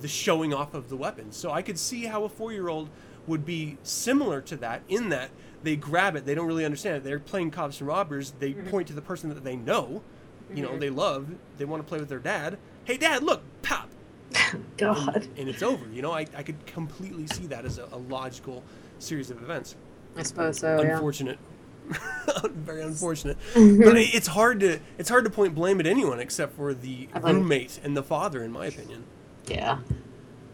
the showing off of the weapons so I could see how a four year old would be similar to that in that they grab it. They don't really understand it. They're playing cops and robbers. They mm-hmm. point to the person that they know you know mm-hmm. they love. They want to play with their dad. Hey dad look pop. God. and it's over you know? I, I could completely see that as a, a logical series of events. I suppose so. Yeah. unfortunate. Very unfortunate. Mm-hmm. But it's hard to it's hard to point blame at anyone except for the roommate and the father in my opinion. Yeah.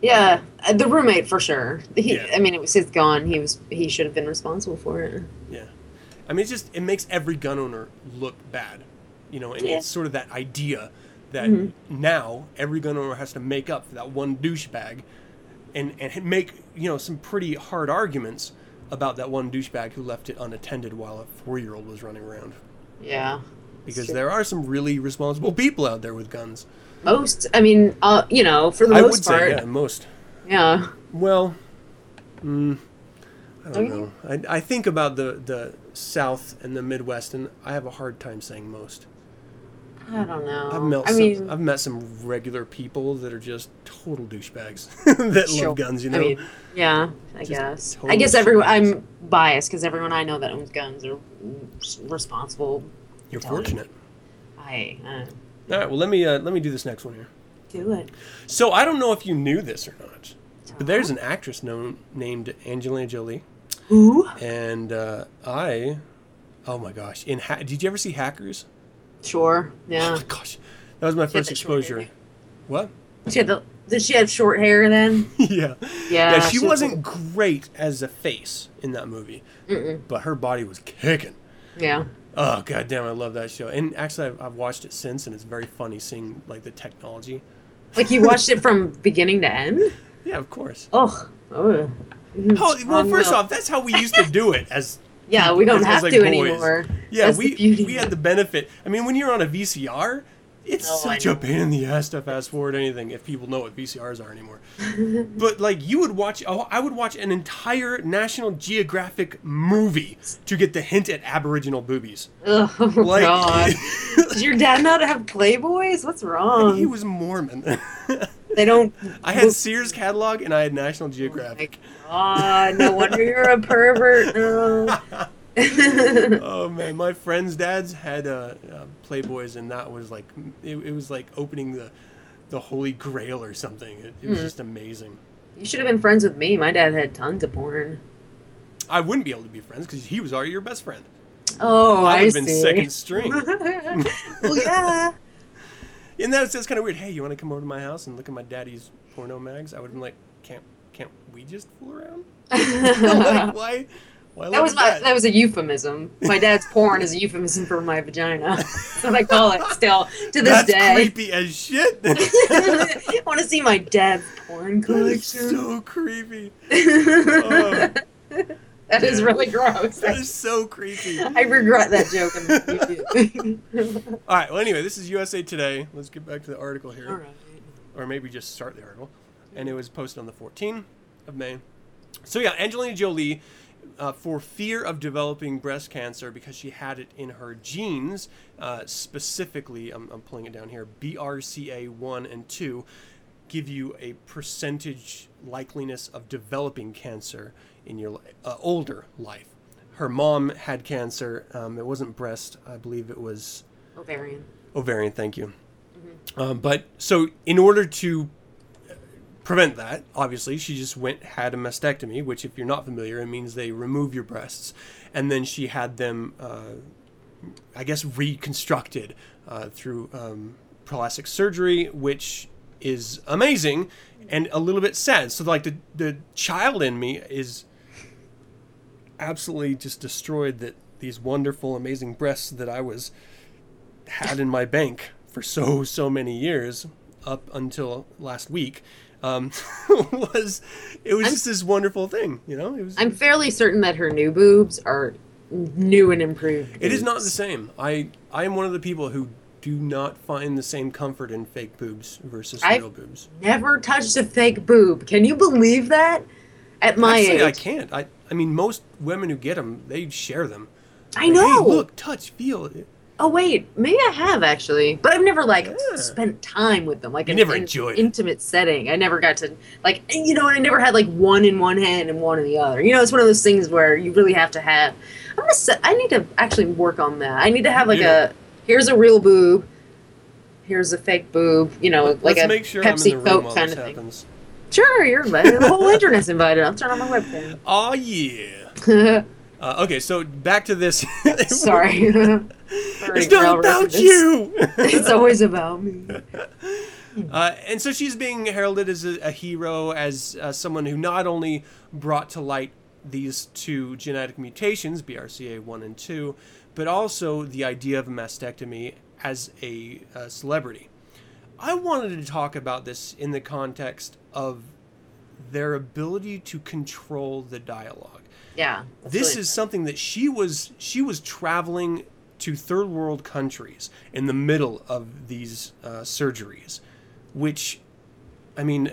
Yeah, uh, the roommate for sure. He, Yeah. I mean, it was his gun. He was he should have been responsible for it. yeah i mean it's just it makes every gun owner look bad you know and Yeah. it's sort of that idea that Mm-hmm. now every gun owner has to make up for that one douchebag and and make you know some pretty hard arguments about that one douchebag who left it unattended while a four-year-old was running around Yeah. because there are some really responsible people out there with guns Most, I mean, uh, you know, for the i most would part, say yeah most yeah. Well, mm, I don't know. I, I think about the, the South and the Midwest, and I have a hard time saying most. I don't know. I've met I some, mean, I've met some regular people that are just total douchebags that sure. love guns. You know, I mean, yeah, I Just guess. I guess everyone. I'm biased because everyone I know that owns guns are responsible. you're fortunate. I uh, All right, well let me uh, let me do this next one here. do it. So I don't know if you knew this or not, but there's an actress known named Angelina Jolie, Who? and uh, I, oh my gosh, in ha- did you ever see Hackers? Sure. Yeah. Oh my gosh, that was my first exposure. What? She had the. Did she have short hair then? yeah. Yeah. Yeah. she, was- wasn't great as a face in that movie, but her body was kicking. Yeah. Oh god damn, I love that show. And actually, I've, I've watched it since, and it's very funny seeing like the technology. Like you watched it from beginning to end. Yeah, of course. Oh. Oh. Well, first off, that's how we used to do it as Yeah, we don't as- as, have like, to boys. anymore. Yeah, That's we we had the benefit. I mean, when you're on a VCR, it's Oh, such a pain in the ass to fast forward anything if people know what VCRs are anymore. but like, you would watch. Oh, I would watch an entire National Geographic movie to get the hint at Aboriginal boobies. Oh Like, God! Does your dad not have Playboys? What's wrong? he was Mormon. They don't. I had Sears catalog and I had National Geographic. Ah, no wonder you're a pervert. No. Oh man, my friends' dads had uh, uh, Playboys, and that was like it, it was like opening the the Holy Grail or something. It, it was Hmm. just amazing. you should have been friends with me. My dad had tons of porn. I wouldn't be able to be friends because he was already your best friend. Oh, I, I have been second string. well, yeah. and that's that's kind of weird. Hey, you want to come over to my house and look at my daddy's porno mags? I would have been like, can't can't we just fool around? like, why? Why That was my, that? that was a euphemism. My dad's porn is a euphemism for my vagina. That's what I call it still to this That's day. creepy as shit. I want to see my dad's porn collection. so creepy. Oh, that is yeah. really gross. that is so creepy. I regret that joke. All right. Well, anyway, this is USA Today. Let's get back to the article here, All right. or maybe just start the article. And it was posted on the 14th of May. So yeah, Angelina Jolie, uh, for fear of developing breast cancer because she had it in her genes, uh, specifically, I'm, I'm pulling it down here, BRCA1 and 2, give you a percentage likeliness of developing cancer in your uh, older life. Her mom had cancer. Um, it wasn't breast. I believe it was Ovarian. ovarian. Thank you. Um, but so in order to prevent that, obviously, she just went had a mastectomy, which, if you're not familiar, it means they remove your breasts, and then she had them, uh, I guess, reconstructed uh, through um, plastic surgery, which is amazing and a little bit sad. So, like the the child in me is absolutely just destroyed that these wonderful, amazing breasts that I was had in my bank for so so many years up until last week um, was it was I'm- just this wonderful thing, you know. It was. I'm fairly certain that her new boobs are new and improved. it is not the same. I I am one of the people who do not find the same comfort in fake boobs versus I- real boobs. Never touched a fake boob. Can you believe that? At my Actually, age, I can't. I I mean, most women who get them, they share them. I know. Hey, look, touch, feel. Oh wait, maybe I have actually, but I've never like Yeah. spent time with them, like You an never enjoyed it. intimate setting. I never got to like you know, and I never had like one in one hand and one in the other. You know, it's one of those things where you really have to have. I'm gonna. Set, I need to actually work on that. I need to have like Yeah. a here's a real boob, here's a fake boob. You know, like Let's a sure Pepsi Coke kind of thing. Sure, you're invited. The whole internet's invited. I'll turn on my webcam. Oh yeah. Uh, okay, so back to this. Sorry. It's not about you. It's always about me. Uh, and so she's being heralded as a, a hero, as uh, someone who not only brought to light these two genetic mutations, BRCA1 and 2, but also the idea of a mastectomy as a, uh celebrity. I wanted to talk about this in the context of their ability to control the dialogue. Yeah. this really- is something that she was she was traveling to third world countries in the middle of these uh, surgeries which i mean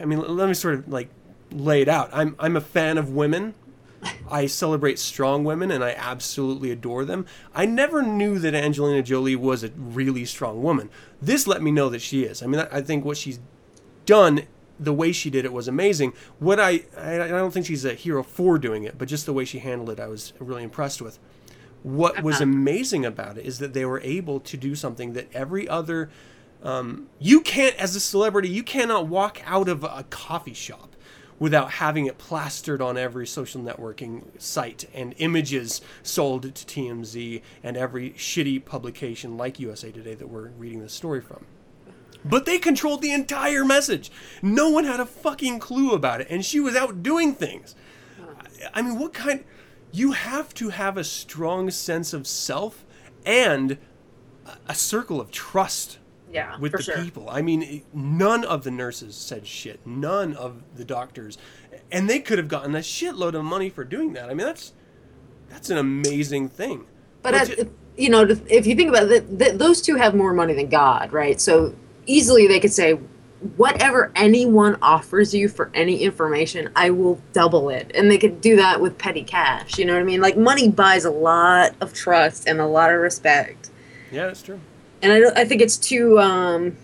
i mean let me sort of like lay it out. I'm i'm a fan of women. I celebrate strong women and i absolutely adore them. I never knew that angelina jolie was a really strong woman. This let me know that she is. I mean i, I think what she's done the way she did it was amazing what I, I i don't think she's a hero for doing it but just the way she handled it i was really impressed with what was Uh-huh. amazing about it is that they were able to do something that every other um, you can't as a celebrity you cannot walk out of a coffee shop without having it plastered on every social networking site and images sold to TMZ and every shitty publication like USA Today that we're reading this story from. But they controlled the entire message. No one had a fucking clue about it, and she was out doing things. I mean, what kind? You have to have a strong sense of self and a- circle of trust yeah, with the sure. people. I mean, none of the nurses said shit. None of the doctors, and they could have gotten a shitload of money for doing that. I mean, that's that's an amazing thing. But But ju- you know, if you think about it, those two have more money than God, right? So easily they could say, whatever anyone offers you for any information, I will double it, and they could do that with petty cash. You know what I mean? Like money buys a lot of trust and a lot of respect, yeah, that's true. and I I think it's too. Um,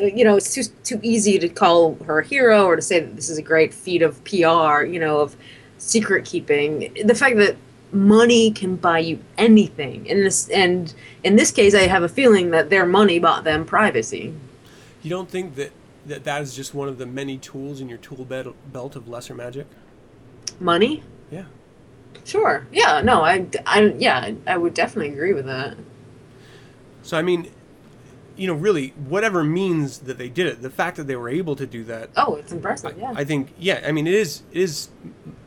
uh, you know, it's too too easy to call her a hero or to say that this is a great feat of PR. You know, of secret keeping. The fact that money can buy you anything, and this and in this case, I have a feeling that their money bought them privacy. You don't think that that, that is just one of the many tools in your tool belt, belt of lesser magic? Money? Yeah. Sure. Yeah. No. I. I. Yeah. I would definitely agree with that. So I mean, you know, really, whatever means that they did it, the fact that they were able to do that Oh, it's impressive. Yeah. I think, yeah, I mean, it is it is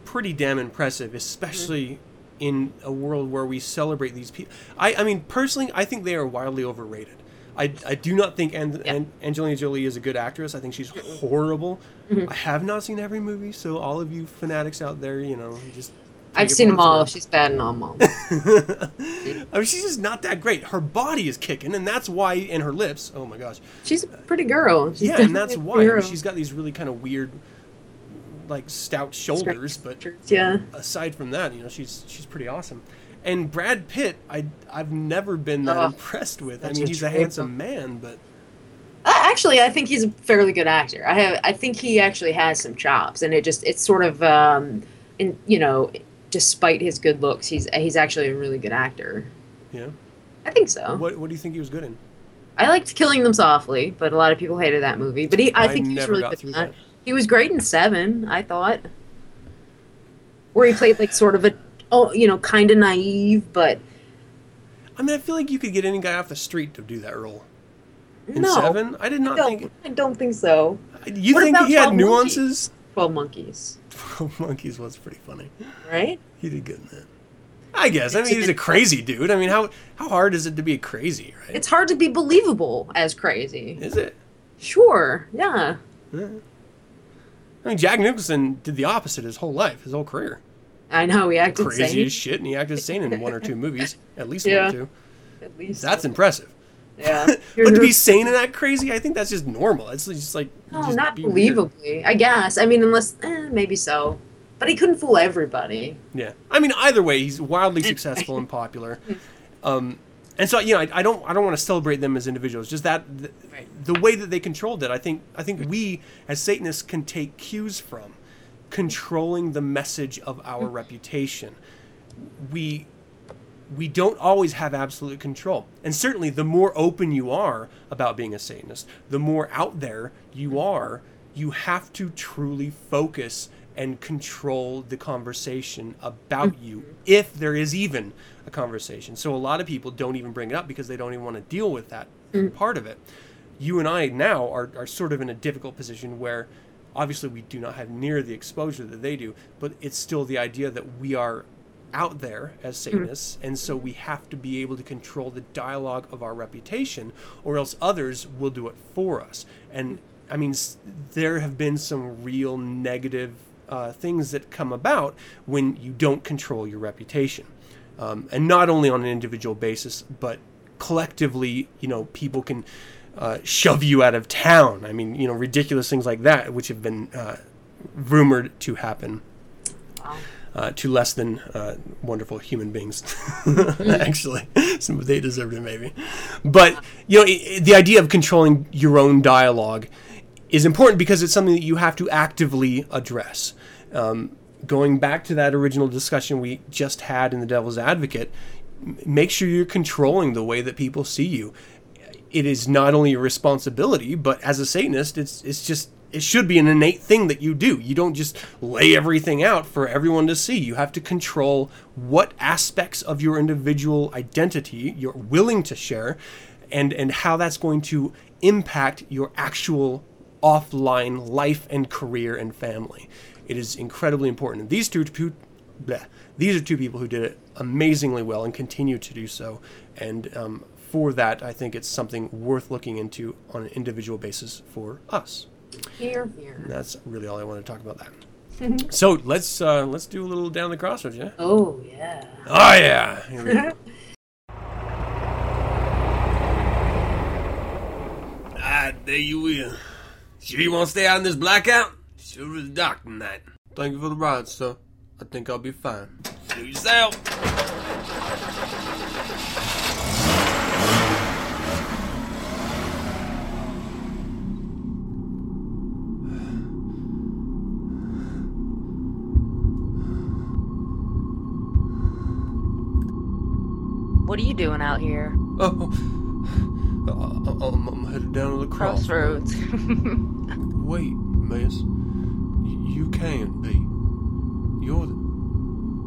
pretty damn impressive, especially in a world where we celebrate these people. I, I mean, personally, I think they are wildly overrated. I, I do not think An- Yeah. An- Angelina Jolie is a good actress. I think she's horrible. Mm-hmm. I have not seen every movie, so all of you fanatics out there, you know, just. I've seen them all. it's She's bad in all them. worth. I mean, she's just not that great. Her body is kicking, and that's why, and her lips. Oh my gosh. She's a pretty girl. She's yeah, and that's why. I mean, she's got these really kind of weird, like stout shoulders, but Yeah. aside from that, you know, she's she's pretty awesome. And Brad Pitt, I I've never been that Oh, impressed with. I mean, he's a handsome man, but Uh, actually, I think he's a fairly good actor. I have, I think he actually has some chops, and it just, it's sort of, um, in, you know, despite his good looks, he's he's actually a really good actor. know, I think so. what what do you think he was good in? I liked Killing Them Softly, but a lot of people hated that movie. But he, I, I think he's really good. that. that. He was great in Seven, I thought, where he played like sort of a, oh, you know, kind of naive, but I mean, I feel like you could get any guy off the street to do that role. In no, Seven, I did not no, think. I don't think so. You What think he had 12 Monkeys? nuances? Twelve Monkeys, Twelve Monkeys was pretty funny. right? He did good in that. I guess. I mean, he's a crazy dude. I mean, how how hard is it to be crazy, right? It's hard to be believable as crazy. Is it? Sure, yeah. I mean, Jack Nicholson did the opposite his whole life, his whole career. I know he acted Crazy sane. as shit, and he acted sane in one or two movies, at least one or two. At least. That's impressive. yeah. but to be sane and that crazy, I think that's just normal. It's just like No, just not be weird. believably. I guess. I mean, unless eh, maybe so, but he couldn't fool everybody. Yeah, I mean, either way, he's wildly successful and popular. Um, and so, you know, I, I don't, I don't want to celebrate them as individuals. Just that the, the way that they controlled it, I think, I think we as Satanists can take cues from controlling the message of our mm. reputation. We we don't always have absolute control. And certainly, the more open you are about being a Satanist, the more out there you mm. are, you have to truly focus and control the conversation about mm. you, if there is even a conversation. So, a lot of people don't even bring it up because they don't even want to deal with that part of it. You and I now are, are sort of in a difficult position where obviously we do not have near the exposure that they do, but it's still the idea that we are out there as Satanists, and so we have to be able to control the dialogue of our reputation, or else others will do it for us. And I mean, there have been some real negative uh, things that come about when you don't control your reputation, um, and not only on an individual basis, but collectively. You know, people can. Uh, shove you out of town. I mean, you know, ridiculous things like that, which have been uh, rumored to happen uh, to less than uh, wonderful human beings. Actually, some they deserved it maybe. But you know, i i- the idea of controlling your own dialogue is important because it's something that you have to actively address. Um, going back to that original discussion we just had in the Devil's Advocate, make sure you're controlling the way that people see you. It is not only your responsibility, but as a Satanist, it's it's just it should be an innate thing that you do. You don't just lay everything out for everyone to see. You have to control what aspects of your individual identity you're willing to share and and how that's going to impact your actual offline life and career and family. It is incredibly important. And these two pu- bleh, these are two people who did it amazingly well and continue to do so. And um, for that, I think it's something worth looking into on an individual basis for us. Here, here. That's really all I want to talk about that. so let's uh, let's do a little down the crossroads, yeah. Oh yeah. Oh yeah. Here we go. ah, there you will. Sure you want to stay out in this blackout? Sure is dark tonight. Thank you for the ride, sir. I think I'll be fine. Do yourself. What are you doing out here? Oh, uh, I'm, I'm headed down to the crossroads. Crossroads. Wait, miss. Y- You can't be. You're the.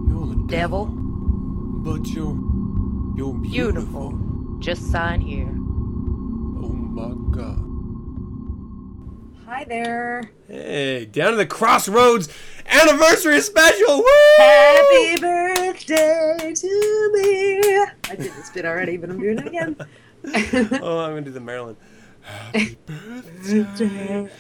You're the Devil. But you're. You're beautiful. Beautiful. Just sign here. Oh my god. Hi there. Hey, down to the crossroads anniversary special. Woo! Happy birthday to me. I did this bit already, but I'm doing it again. Oh, I'm gonna do the Marilyn. Happy birthday.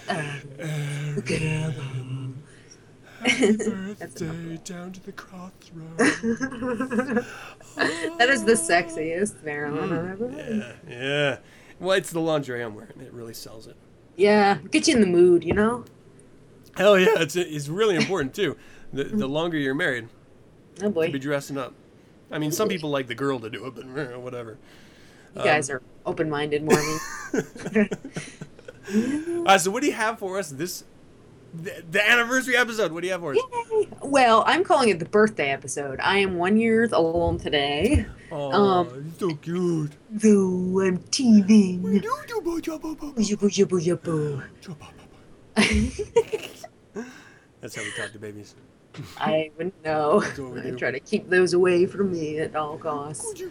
birthday down to the crossroads. that is the sexiest Marilyn I've ever. Mm, yeah, yeah. Well, it's the lingerie I'm wearing. It really sells it. Yeah, get you in the mood, you know? Hell yeah, it's it's really important too. The the longer you're married, Oh boy. to be dressing up. I mean, some people like the girl to do it, but whatever. You guys um, are open minded Mormons. All right, so what do you have for us this the, the anniversary episode? What do you have for us? well, I'm calling it the birthday episode. I am one year old today. Oh, Um, so cute. Though I'm teething. That's how we talk to babies. I wouldn't know. I try to keep those away from me at all costs.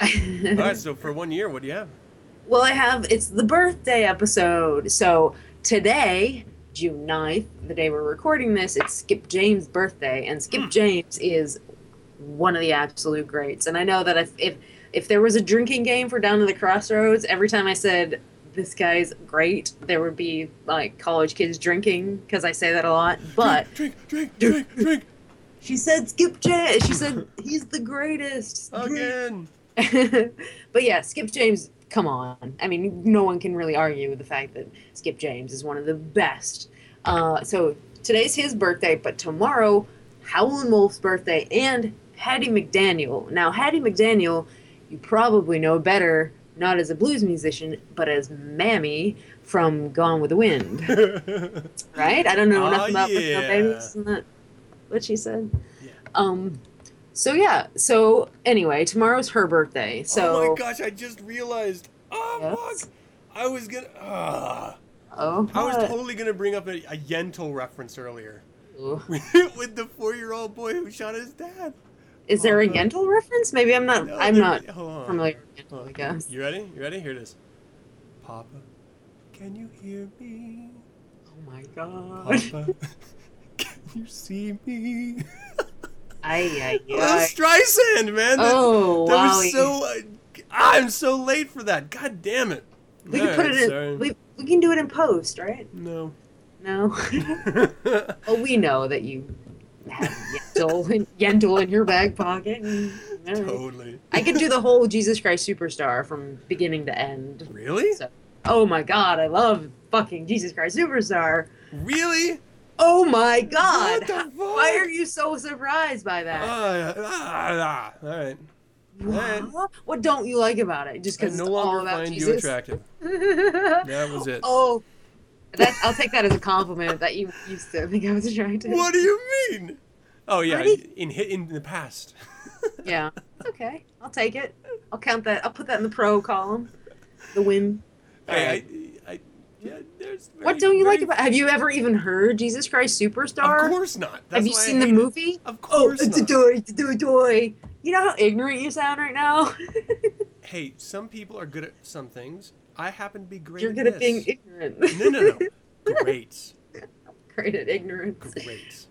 All right, so for one year, what do you have? Well, I have it's the birthday episode. So today, June 9th, the day we're recording this, it's Skip James' birthday, and Skip hmm. James is one of the absolute greats. And I know that if if if there was a drinking game for Down to the Crossroads, every time I said this guy's great, there would be like college kids drinking because I say that a lot. But drink, drink, drink, drink she said Skip James. She said he's the greatest. again. but yeah, Skip James. Come on. I mean, no one can really argue with the fact that Skip James is one of the best. Uh, so today's his birthday, but tomorrow, Howlin' Wolf's birthday and Hattie McDaniel. Now, Hattie McDaniel, you probably know better not as a blues musician, but as Mammy from Gone with the Wind. right? I don't know enough about yeah. No Babies. Isn't that what she said? Yeah. Um. So yeah. So anyway, tomorrow's her birthday. So oh my gosh, I just realized. Oh Yes? fuck! I was gonna. ah. Oh. I was totally gonna bring up a, a Yentl reference earlier with the four-year-old boy who shot his dad. Is there a Oh, no. Yentl reference? Maybe I'm not. No, I'm not familiar with Yentl. I guess. You ready? You ready? Here it is. Papa, can you hear me? Oh my god. Papa, can you see me? Ay ay ay. Streisand, man. That- Oh that wow. was so. Uh, I'm so late for that. God damn it. we can put Alright, it in. sorry. We, we can do it in post, right? No. No. well, we know that you have Yentl in, Yentl in your back pocket. and- all right. totally. I could do the whole Jesus Christ Superstar from beginning to end. Really? So, oh my god, I love fucking Jesus Christ Superstar. Really? Oh my god! What the fuck? Why are you so surprised by that? Ah, ah, ah. All right. What? What don't you like about it? Just because no it's all longer about find you attractive. That was it. oh, that I'll take that as a compliment that you used to think I was attractive. What do you mean? Oh yeah, in in the past. Yeah, okay. I'll take it. I'll count that. I'll put that in the pro column. The win. Hey, I, yeah, there's What don't you like very- about? Have you ever even heard Jesus Christ Superstar? Of course not. That's Have you seen the hate it. movie? Of Oh, course it's a not. toy, it's a toy, toy. You know how ignorant you sound right now? Hey, some people are good at some things. I happen to be great. At. You're at good at this. being ignorant. No, no, no. Great, Great at ignorance. great.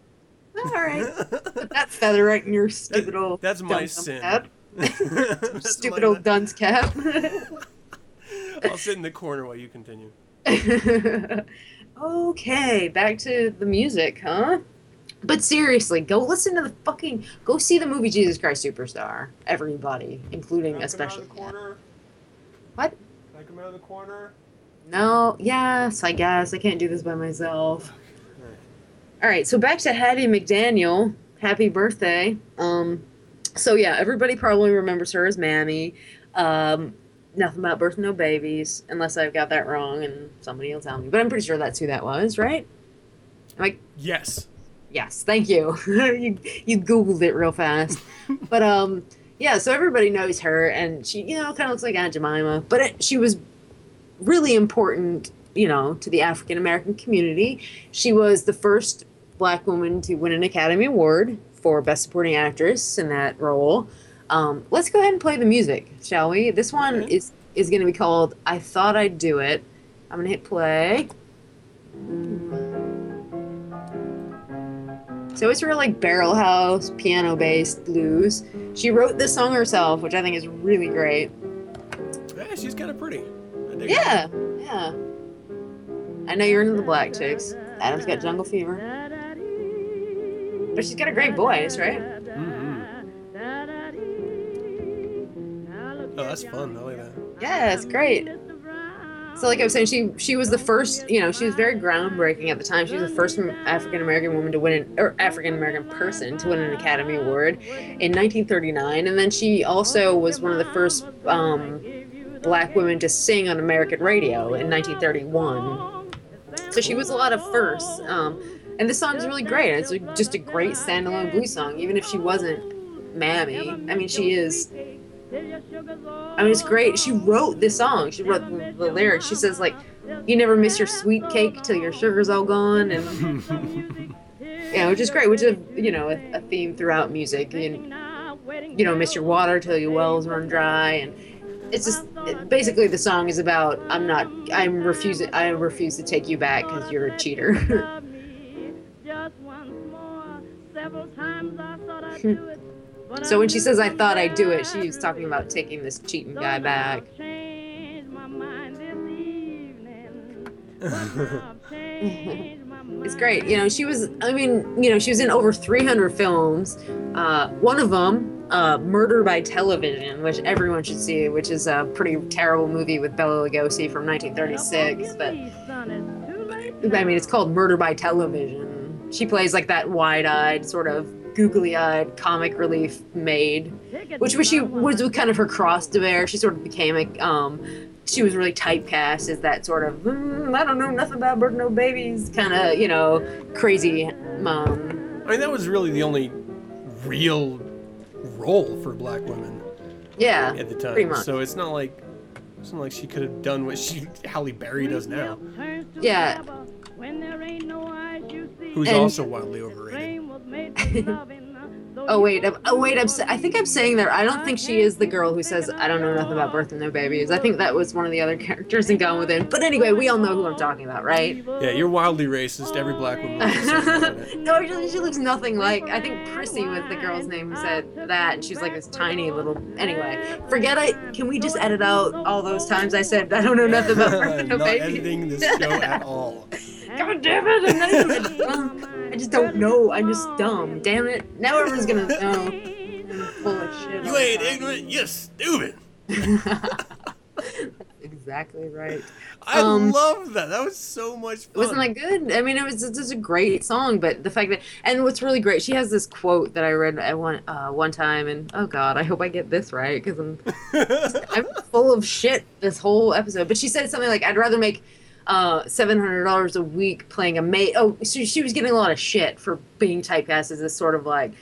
All right. Put that feather right in your stupid old that's my sin. cap. That's stupid my- old dunce cap. I'll sit in the corner while you continue. Okay, back to the music, huh? But seriously, go listen to the fucking go see the movie Jesus Christ Superstar. Everybody, including especially corner. What? Can I come out of the corner? No, yes, I guess I can't do this by myself. All right, so back to Hattie McDaniel. Happy birthday. Um, so yeah, everybody probably remembers her as Mammy. Um, nothing about birth no babies, unless I've got that wrong and somebody will tell me. But I'm pretty sure that's who that was, right? I'm like Yes. Yes, thank you. you you googled it real fast, but um, yeah. So everybody knows her, and she you know kind of looks like Aunt Jemima, but it, she was really important, you know, to the African American community. She was the first black woman to win an Academy Award for Best Supporting Actress in that role. Um, let's go ahead and play the music, shall we? This one is is going to be called "I Thought I'd Do It." I'm going to hit play. So it's her like barrel house, piano based blues. She wrote this song herself, which I think is really great. Yeah, she's kind of pretty. I dig it. Yeah, yeah. I know you're into the black chicks. Adam's got jungle fever. But she's got a great voice, right? Oh, that's fun. I like that. Yeah, it's great. So, like I was saying, she she was the first. You know, she was very groundbreaking at the time. She was the first African American woman to win an or African American person to win an Academy Award in 1939, and then she also was one of the first um, black women to sing on American radio in 1931. So she was a lot of firsts. Um, and this song is really great. It's just a great standalone blues song, even if she wasn't Mammy. I mean, she is. I mean, it's great. She wrote this song. She wrote the, the lyrics. She says like, "You never miss your sweet cake till your sugar's all gone," and know, which is great. Which is you know a, a theme throughout music. You, you don't miss your water till your wells run dry, and it's just it- basically the song is about I'm not I'm refusing I refuse to take you back because you're a cheater. So when she says I thought I'd do it, she was talking about taking this cheating guy back. It's great. You know, she was, I mean, you know, she was in over 300 films. Uh, one of them, uh, Murder by Television, which everyone should see, which is a pretty terrible movie with Bela Lugosi from 1936. But, I mean, it's called Murder by Television. She plays like that wide eyed, sort of googly eyed comic relief maid, which was she was kind of her cross to bear. She sort of became a, um, she was really typecast as that sort of mm, I don't know nothing about birth no babies kind of you know crazy mom. I mean, that was really the only real role for black women Yeah, at the pretty time. much. So it's not like it's not like she could have done what she Halle Berry does now, yeah, who's And- also wildly overrated. Oh, oh wait, I'm- oh wait, I'm. I think I'm saying there. I don't think she is the girl who says I don't know nothing about birth and no babies. I think that was one of the other characters in Gone with the Wind. But anyway, we all know who I'm talking about, right? Yeah, you're wildly racist. Every black woman. looks the same in it. no, she, she looks nothing like. I think Prissy was the girl's name who said that, and she's like this tiny little. Anyway, forget it. Can we just edit out all those times I said I don't know nothing about birth and no not babies? editing this show at all. God damn it! I'm not even dumb. I just don't know. I'm just dumb. Damn it! Now everyone's gonna know. I'm full of shit. You ain't ignorant. You're stupid. Exactly right. I Um, love that. That was so much fun. Wasn't that good? I mean, it was just a great song, but the fact that and what's really great, she has this quote that I read at one uh, one time, and oh god, I hope I get this right because I'm I'm full of shit this whole episode. But she said something like, "I'd rather make uh, seven hundred dollars a week playing a maid." Oh, so she was getting a lot of shit for being typecast as this sort of like,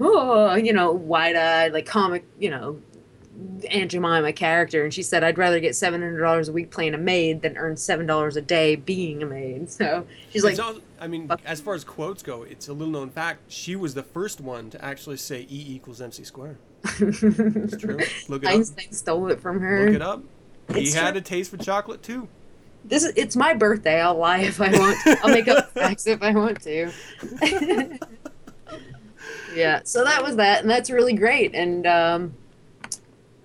oh, you know, wide eyed, like comic, you know, Aunt Jemima character, and she said, "I'd rather get seven hundred dollars a week playing a maid than earn seven dollars a day being a maid." So she's like, It's al- I mean, as far as quotes go, it's a little known fact. She was the first one to actually say E equals MC squared. It's true. Look it up. Einstein stole it from her. Look it up. He It's had a taste for chocolate too. This is it's my birthday. I'll lie if I want. I'll make up facts if I want to. yeah, so that was that, and that's really great. And um,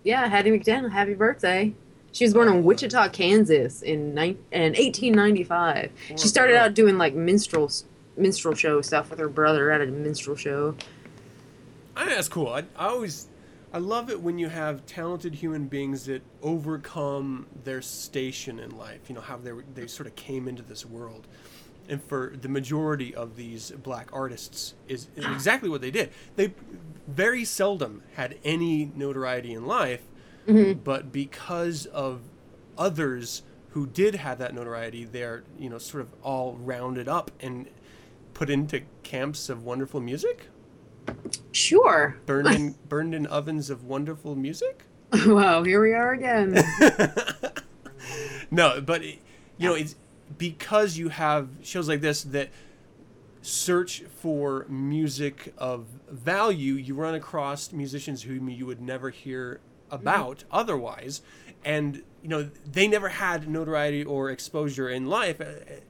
yeah, Hattie McDaniel, happy birthday. She was born in Wichita, Kansas, in, nine, in 1895. She started out doing like minstrel minstrel show stuff with her brother at a minstrel show. I think that's cool. I, I always, I love it when you have talented human beings that overcome their station in life. You know how they they sort of came into this world, and for the majority of these black artists is, is exactly what they did. They very seldom had any notoriety in life, mm-hmm. but because of others who did have that notoriety, they're you know sort of all rounded up and put into camps of wonderful music Sure. burned in burned in ovens of wonderful music? Wow, here we are again. no but it, you know it's because you have shows like this that search for music of value you run across musicians whom you would never hear about otherwise. And you know they never had notoriety or exposure in life uh,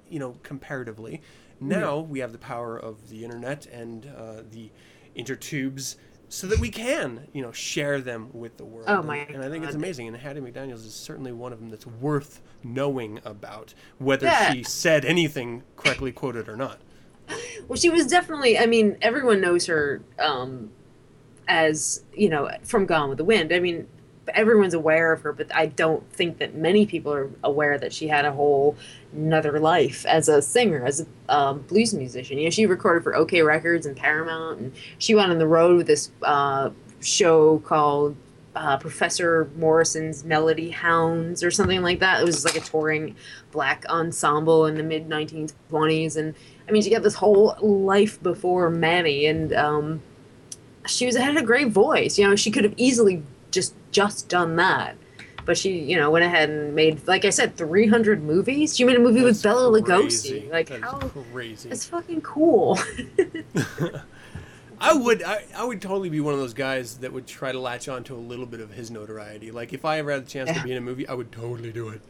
you know comparatively. Now we have the power of the internet and uh, the intertubes so that we can you know share them with the world Oh my and i think it's amazing and hattie mcdaniels is certainly one of them that's worth knowing about whether Yeah. she said anything correctly quoted or not Well, she was definitely. I mean, everyone knows her um, as you know from Gone with the Wind. I mean, everyone's aware of her, but I don't think that many people are aware that she had a whole another life as a singer, as a um, blues musician. You know, she recorded for Okeh Records and Paramount, and she went on the road with this uh, show called. Uh, Professor Morrison's Melody Hounds or something like that. It was like a touring black ensemble in the mid 1920s, and I mean, she got this whole life before Mammy, and um, she was had a great voice. You know, she could have easily just just done that, but she, you know, went ahead and made, like I said, 300 movies. She made a movie with Bela crazy. Lugosi. Like, That is how? crazy It's fucking cool. I would I, I would totally be one of those guys that would try to latch on to a little bit of his notoriety. Like if I ever had the chance to be in a movie, I would totally do it.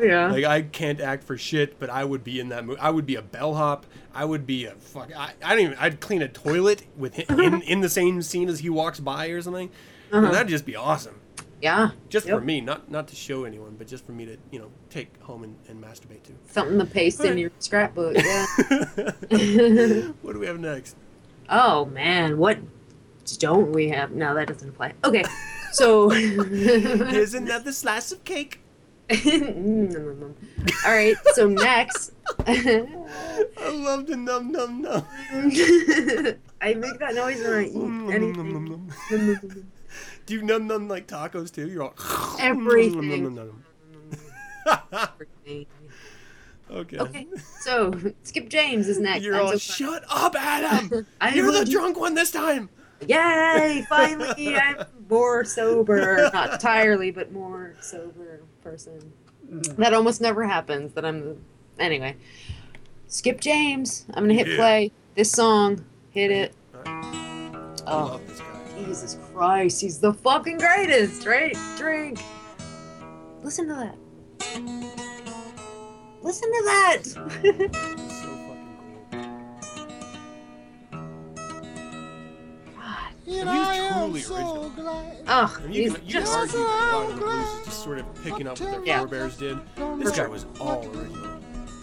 Yeah. Like I can't act for shit, but I would be in that movie. I would be a bellhop. I would be a fuck. I, I don't even. I'd clean a toilet with him in, in the same scene as he walks by or something. And that'd just be awesome. yeah. Just for Uh-huh. Me, not not to show anyone, but just for me to you know take home and, and masturbate to. Something to paste in your scrapbook. Yeah. What do we have next? oh man, what don't we have? No, that doesn't apply. Okay, so. Isn't that the slice of cake? All right, so next. I love the num num num. I make that noise when I eat Num, num, anything. Num, num. Do you num num like tacos too? You're all Everything. Num, num, num. Okay. Okay, so Skip James is next. You're I'm all so shut up, Adam. I You're the would- drunk one this time. Yay! Finally, I'm more sober. Not entirely, but more sober person. Mm. That almost never happens. That I'm. Anyway, Skip James. I'm gonna hit Yeah. play. This song. Hit it. I Oh, love this guy. Jesus Christ! He's the fucking greatest. Right? Drink. Listen to that. Listen to that. He's so fucking cool. God. And he's truly original. Ugh, I mean, you he's can, you can just argue that a lot of the blues is just sort of picking up what their Yeah. forebears did. This guy was all original.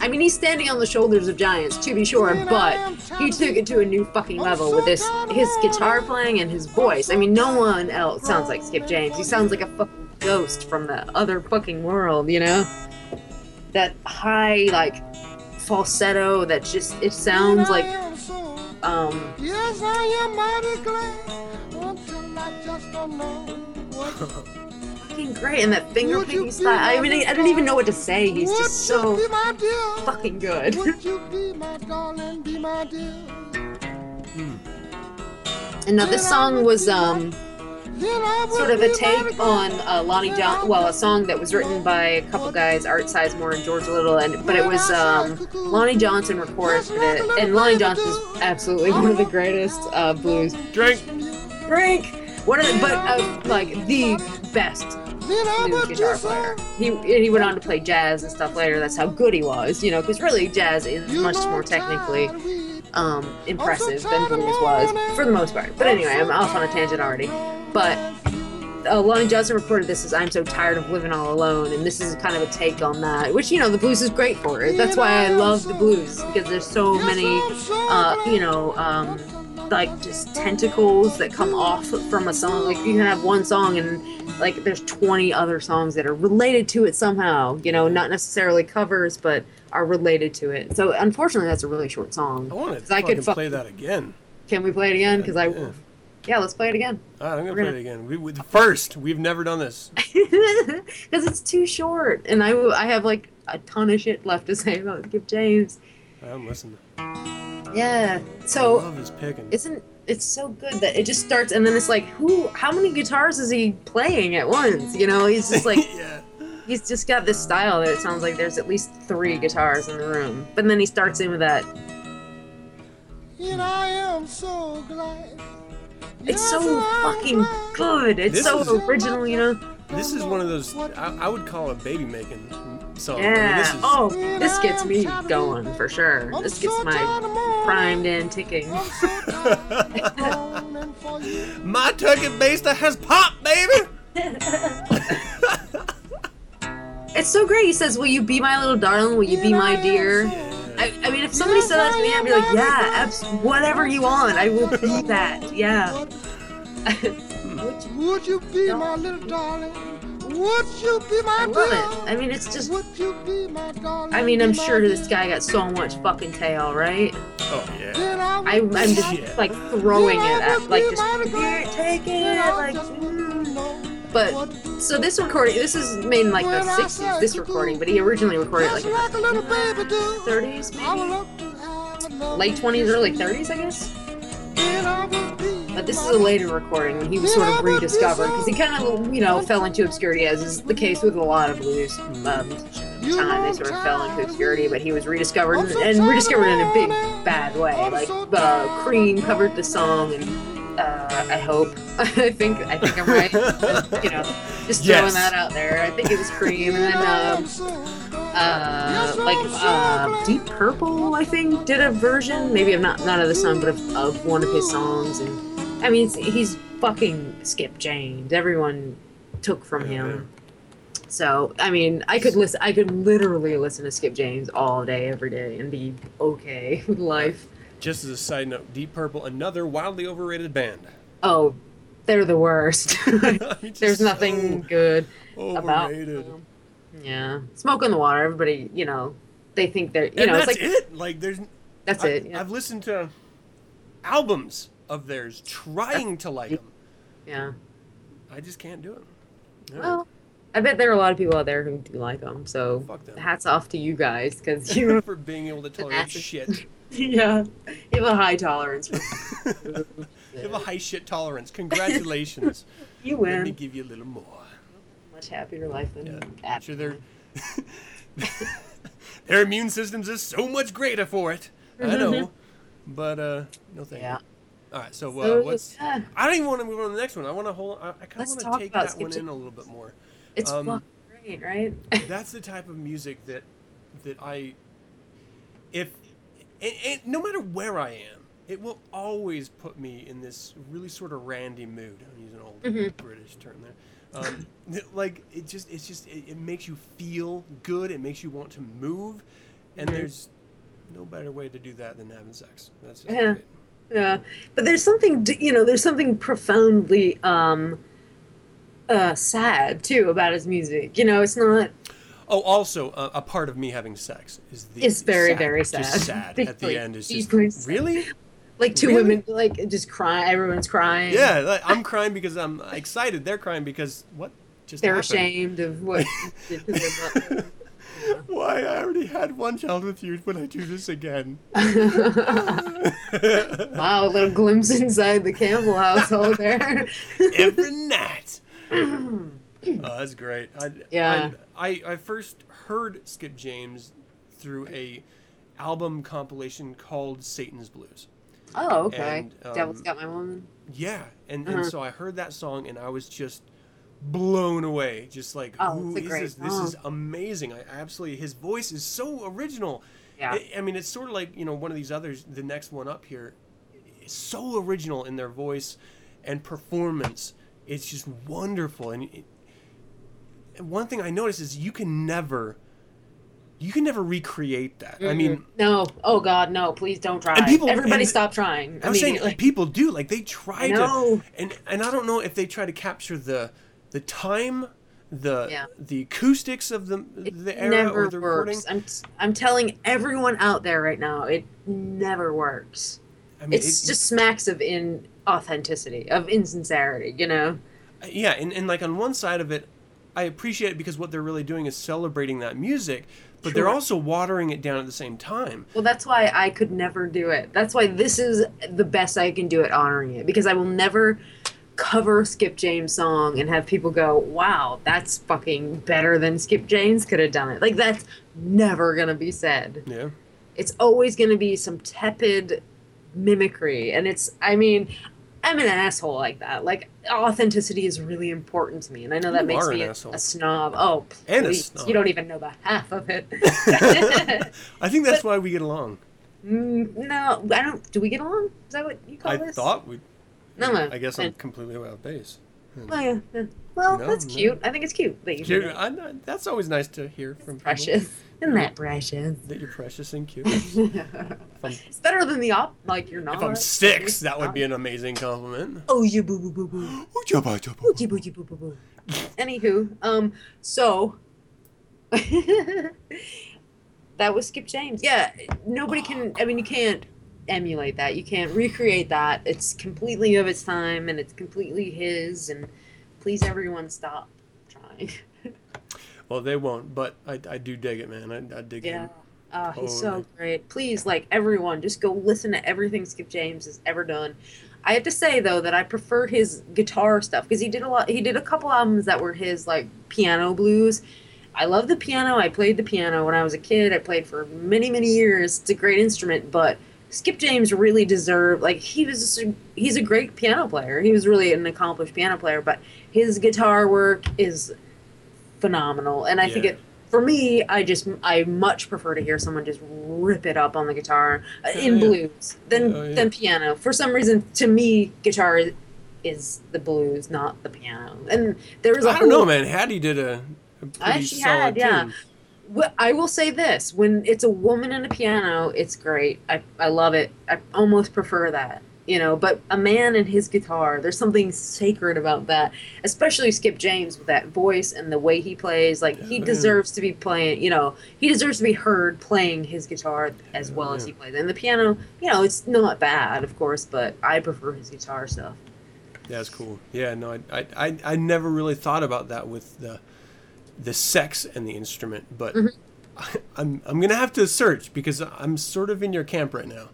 I mean, he's standing on the shoulders of giants, to be sure, but he took it to a new fucking level with this his guitar playing and his voice. I mean, no one else sounds like Skip James. He sounds like a fucking ghost from the other fucking world, you know? That high, like, falsetto that just, it sounds like, um, Yes, I am mighty glad until I just don't know what. fucking great. And that finger picking style. I mean, I, I don't even know what to say. He's would just so be my dear? fucking good. Would you be my darling, be my dear? And now this song was, um, Then I would sort of a take on uh, Lonnie John. Well, a song that was written by a couple guys, Art Sizemore and George Little, and but it was um, Lonnie Johnson recorded it, and Lonnie Johnson is absolutely one of the greatest uh, blues. Drink. Drink. One of the, but uh, like the best blues guitar player. He he went on to play jazz and stuff later. That's how good he was, you know, because really jazz is much more technically tired of weed. um, impressive than blues was for the most part. But anyway, I'm off on a tangent already. But uh, Lonnie Johnson recorded this as "I'm so tired of living all alone," and this is kind of a take on that, which you know the blues is great for. it. That's why I love the blues because there's so many, uh, you know, um, like just tentacles that come off from a song. Like you can have one song and like there's 20 other songs that are related to it somehow. You know, not necessarily covers, but are related to it. So unfortunately, that's a really short song. I want to I could play that again. Can we play it again? Because I, Yeah. yeah, let's play it again. All right, I'm gonna We're play gonna- it again. We, we, first, we've never done this. Because it's too short, and I, I have like a ton of shit left to say about Skip James. I'm listening. Yeah. I So love his picking. isn't it's so good that it just starts and then it's like who how many guitars is he playing at once you know he's just like yeah. he's just got this style that it sounds like there's at least three guitars in the room but then he starts in with that And I am so glad. it's so fucking good it's This so is- original you know This is one of those I, I would call it baby making song. I mean, yeah this is, oh this gets me going for sure this gets my tired of mourning. primed and ticking I'm so tired of mourning for you. My turkey baster has popped, baby. It's so great. He says, "Will you be my little darling? Will you be my dear?" I, I mean, if somebody said that to me, I'd be like, "Yeah, abs- whatever you want, I will be that." Yeah. Would you be my little darling? Would you be my I love it. I mean, it's just. Would you be my darling? I mean, I'm sure this guy got so much fucking tail, right? Oh yeah. Then I would I, I'm just Yeah. like throwing it at, like, just Then here, take it, I like. just mm. know But so this recording, this is made in like the 60s. This recording, but he originally recorded it like in like a little baby do. the 30s, maybe love to have a love late 20s, early 30s, I guess. Then I would be But this is a later recording when he was sort of rediscovered because he kind of, you know, fell into obscurity, as is the case with a lot of blues um, musicians at the time. They sort of fell into obscurity, but he was rediscovered and, and rediscovered in a big bad way. Like uh, Cream covered the song, and Uh, I hope. I think I think I'm right. you know, just Yes. throwing that out there. I think it was Cream, and then um, uh, like uh, Deep Purple, I think, did a version, maybe of not not of the song, but of, of one of his songs. And I mean, he's fucking Skip James. Everyone took from him. So I mean, I could listen. I could literally listen to Skip James all day, every day, and be okay with life. Just as a side note, Deep Purple, another wildly overrated band. Oh, they're the worst. I mean, just There's nothing so good about overrated. them. Yeah, smoke in the water. Everybody, you know, they think they're, you and know, it's that's like it. Like there's that's I, it. Yeah. I've listened to albums of theirs trying to like them. yeah. I just can't do it. No. Well, I bet there are a lot of people out there who do like them. So Fuck them. hats off to you guys because you, for being able to tolerate shit. yeah, you have a high tolerance. For You have a high shit tolerance. Congratulations. you win. Let me give you a little more. Much happier life than Yeah. at- Sure, their their immune systems is so much greater for it. I know, but uh, no thank Yeah. you. All right, so, uh, So, what's? yeah, I don't even want to move on to the next one. I want to hold. I, I kind of want to take that one in a little bit more. it's Um, great, right? That's the type of music that that I, if, and, and no matter where I am, it will always put me in this really sort of randy mood. I'm using an old Mm-hmm. British term there. Um, like it just, it's just, it, it makes you feel good. It makes you want to move, and Mm-hmm. there's no better way to do that than having sex. That's just Yeah. Yeah, but there's something you know. There's something profoundly um, uh, sad too about his music. You know, it's not. Oh, also, uh, a part of me having sex is the It's very, sad, very Just sad. sad at the end. Is just sad. really. Like two Really? women, like just crying. Everyone's crying. Yeah, like, I'm crying because I'm excited. They're crying because what just they're happened? ashamed of what. they did to their mother. Why I already had one child with you, but I do this again. wow, a little glimpse inside the Campbell household there. Every night. oh, that's great. I, Yeah. I, I I first heard Skip James through a album compilation called Satan's Blues. oh, okay. And, Devil's um, got my woman. Yeah, and, Uh-huh. and so I heard that song and I was just blown away. Just like, Oh, who is this? This is amazing. I absolutely his voice is so original. Yeah. I, I mean, it's sort of like you know one of these others. The next one up here is so original in their voice and performance. It's just wonderful. And, it, one thing I noticed is you can never. You can never recreate that. I mean, No. Oh God, no! Please don't try. And people- Everybody, and- stop trying. I'm saying people do like they try to, and and I don't know if they try to capture the the time, the Yeah. the acoustics of the the It era never or the recording. works. I'm I'm telling everyone out there right now, it never works. I mean, It's it- just smacks of in authenticity, of insincerity. You know. Uh, yeah, and and like on one side of it, I appreciate it because what they're really doing is celebrating that music, but they're also watering it down at the same time. Well, that's why I could never do it. That's why this is the best I can do at honoring it because I will never cover Skip James song and have people go, "Wow, that's fucking better than Skip James could have done it." Like that's never gonna be said. Yeah, It's always gonna be some tepid mimicry, and it's. I mean, I'm an asshole like that. Like authenticity is really important to me, and I know that You makes me a, a snob. Oh, And a please, snob. you don't even know the half of it. I think that's why we get along. Mm, no, I don't. Do we get along? Is that what you call I this? I thought we. No. I guess I'm Uh, completely out of base. Well, yeah, yeah. Well, No, that's no. cute. I think it's cute that you do You're- that. I, I- that's always nice to hear from people. precious. Isn't that precious? That you're precious and cute. it's better than the op. Like you're not. If I'm six, that would be an amazing compliment. Oh, you boo boo boo boo. Ooh, jabba, jabba. Boogie boogie boo boo boo. Anywho, um, so that was Skip James. Yeah, nobody can. I mean, you can't emulate that. You can't recreate that. It's completely of its time, and it's completely his. And please, everyone, stop trying. Well, they won't, but I, I do dig it, man. I, I dig Yeah. it. Ah, oh, he's so great. Please, like everyone, just go listen to everything Skip James has ever done. I have to say though that I prefer his guitar stuff because he did a lot. He did a couple albums that were his like piano blues. I love the piano. I played the piano when I was a kid. I played for many many years. It's a great instrument, but Skip James really deserved like he was just a, he's a great piano player. He was really an accomplished piano player, but his guitar work is phenomenal. And I think it for me, I just I much prefer to hear someone just rip it up on the guitar uh, in yeah. blues than Oh, yeah. than piano. For some reason, to me, guitar is, is the blues, not the piano. And there was a I don't know, man. Hattie did a, a pretty she solid had, yeah. tune. I will say this: when it's a woman and a piano, it's great. I I love it. I almost prefer that, you know. But a man and his guitar, there's something sacred about that. Especially Skip James with that voice and the way he plays. Like he Yeah. deserves to be playing. You know, he deserves to be heard playing his guitar as well as he plays. And the piano, you know, it's not bad, of course, but I prefer his guitar stuff. Yeah, that's cool. Yeah, no, I, I, I, I never really thought about that with the, the sex and the instrument, but Mm-hmm. I, I'm, I'm gonna have to search because I'm sort of in your camp right now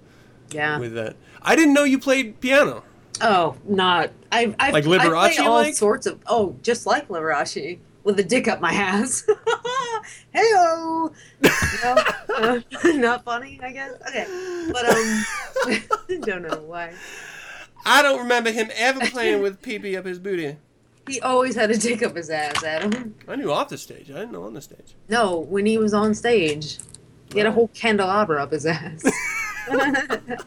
Yeah. with that. I didn't know you played piano. Oh, not I've I've Like I play Liberace, all like? sorts of oh, just like Liberace with a dick up my ass. Heyo, no, uh, not funny, I guess. Okay, but um, don't know why. I don't remember him ever playing with pee pee up his booty. He always had a dick up his ass, Adam. I knew off the stage. I didn't know on the stage. No, when he was on stage, he had a whole candelabra up his ass.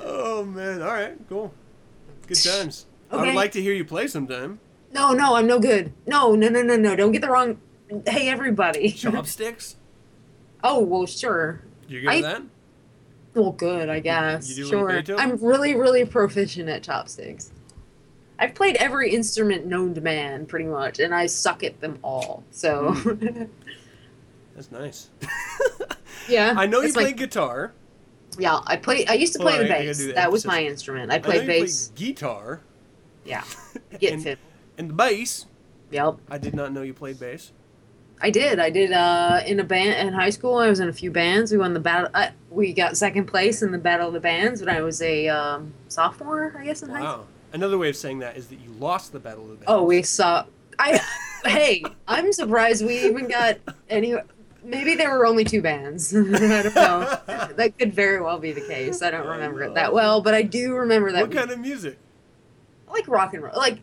Oh man! All right, cool. Good times. I would like to hear you play sometime. no, no, I'm no good. No, no, no, no, no. Don't get the wrong. Hey, everybody. Chopsticks. oh well, sure. You good I- at that? Well, good, I guess. you do like sure. I'm really, really proficient at chopsticks. I've played every instrument known to man, pretty much, and I suck at them all. So, Hmm. That's nice. yeah. I know you play guitar. Yeah, I play. I used to play the I bass. the that was my instrument. I I played you bass. play guitar. Yeah. Get and, fit. and the bass. Yep. I did not know you played bass. I did. I did uh, in a band in high school. I was in a few bands. We won the battle. Uh, we got second place in the battle of the bands when I was a um, sophomore, I guess, in high school. Another way of saying that is that you lost the battle of the bands. Oh, we saw. I. hey, I'm surprised we even got any. Maybe there were only two bands. I don't know. That could very well be the case. I don't remember it that well, but I do remember that. What we- kind of music? like rock and roll. Like,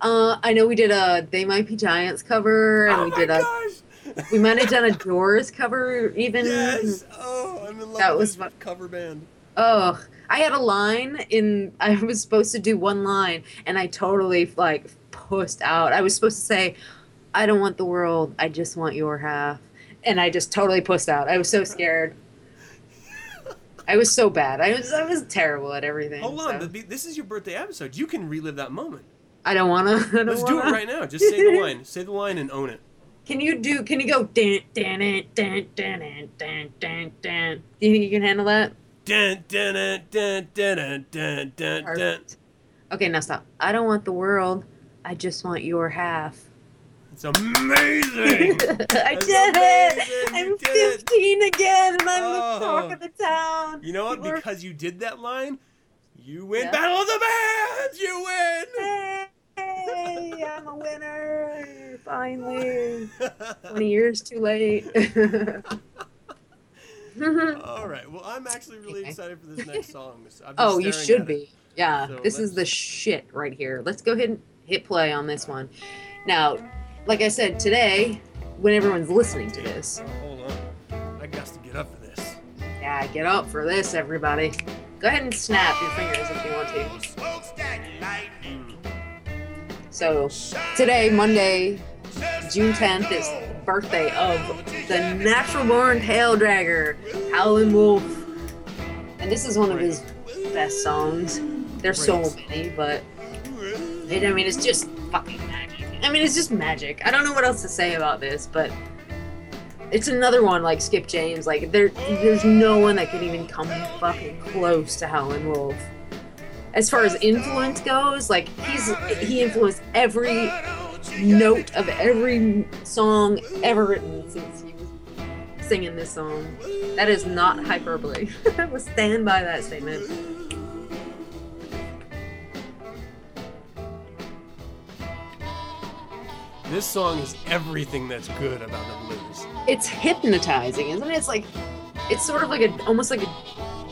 uh, I know we did a "They Might Be Giants" cover, and oh we my did a. gosh! We might have done a Doors cover, even. Yes. Oh, I'm in love That with was cover band. Oh, I had a line in. I was supposed to do one line, and I totally like pussed out. I was supposed to say, "I don't want the world. I just want your half," and I just totally pussed out. I was so scared. I was so bad. I was. I was terrible at everything. Hold on. so. This is your birthday episode. You can relive that moment. I don't wanna. I don't Let's do it right now. Just say the line. Say the line and own it. Can you do? Can you go? Dan, dan, dan, dan, dan, dan, dan, dan. Do you think you can handle that? dun, dun, dun, dun, dun, dun, dun. Okay, now stop. I don't want the world. I just want your half. It's amazing. I That's did amazing. it. I'm 15 it. again, and I'm oh. the talk of oh. the town. You know what? Because you did that line, you win yep. Battle of the Bands. You win. Hey. Hey, I'm a winner! Finally, twenty years too late. Mm-hmm. All right. Well, I'm actually really Okay. excited for this next song. I've oh, you should at it. be. Yeah, So this is let's- the shit right here. Let's go ahead and hit play on this one. Now, like I said, today, when everyone's listening to this, oh, Hold on. I got to get up for this. yeah, get up for this, everybody. Go ahead and snap your fingers if you want to. So, today, Monday, June 10th, is the birthday of the natural born tail dragger, Howlin' Wolf. And this is one of his best songs. There's so many, but it, I mean, it's just fucking magic. I mean, it's just magic. I don't know what else to say about this, but it's another one like Skip James. Like there, there's no one that can even come fucking close to Howlin' Wolf. As far as influence goes, like he's he influenced every note of every song ever written since he was singing this song. That is not hyperbole. I will stand by that statement. This song is everything that's good about the blues. It's hypnotizing, isn't it? It's like it's sort of like a almost like a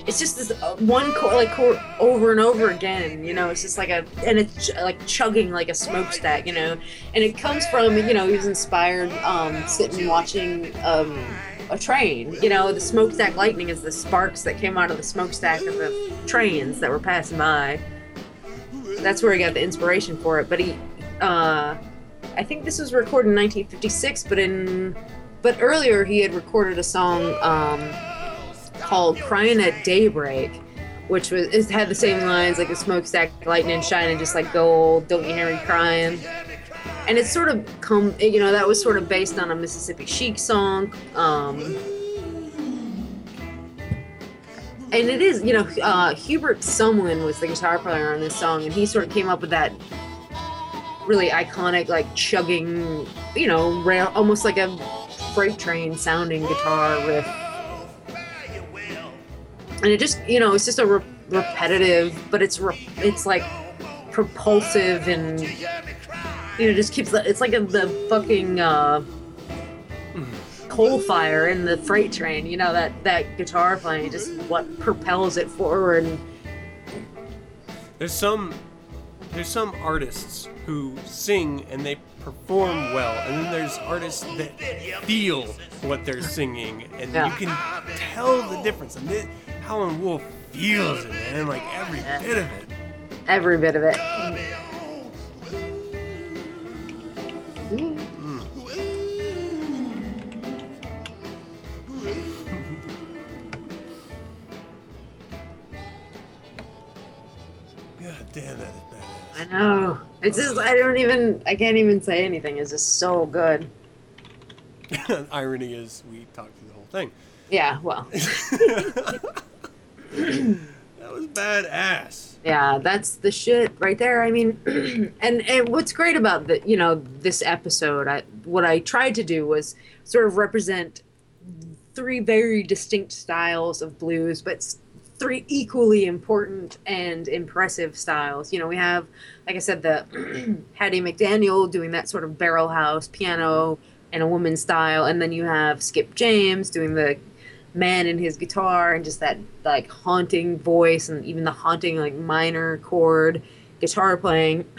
it's just this uh, one chord, like chord over and over again. You know, it's just like a and it's like chugging like a smokestack. You know, and it comes from you know he was inspired um, sitting watching um, a train. You know, the smokestack lightning is the sparks that came out of the smokestack of the trains that were passing by. That's where he got the inspiration for it. But he, uh, I think this was recorded in 1956, but in but earlier he had recorded a song um, called "Crying at Daybreak." Which was it had the same lines like the smokestack lightning shining just like gold. Don't you hear me crying? and it's sort of come you know that was sort of based on a Mississippi Sheiks song um and it is you know uh hubert sumlin was the guitar player on this song and he sort of came up with that really iconic like chugging you know rail almost like a freight train sounding guitar riff and it just you know it's just a re- repetitive but it's re- it's like propulsive and you know, just keeps the, it's like a, the fucking uh, coal fire in the freight train. You know that that guitar playing just what propels it forward. And There's some there's some artists who sing and they perform well, and then there's artists that feel what they're singing, and Yeah. you can tell the difference. And Howlin' Wolf feels it, man, like every bit of it. every bit of it. God damn, that is I know. It's just I don't even I can't even say anything. It's just so good. Irony is we talked through the whole thing. Yeah. Well. That was badass. Yeah, that's the shit right there. I mean, and and what's great about the you know this episode, I what I tried to do was sort of represent three very distinct styles of blues, but three equally important and impressive styles. You know, we have, like I said, the Hattie McDaniel doing that sort of barrel house piano and a woman style, and then you have Skip James doing the man and his guitar and just that like haunting voice and even the haunting like minor chord guitar playing.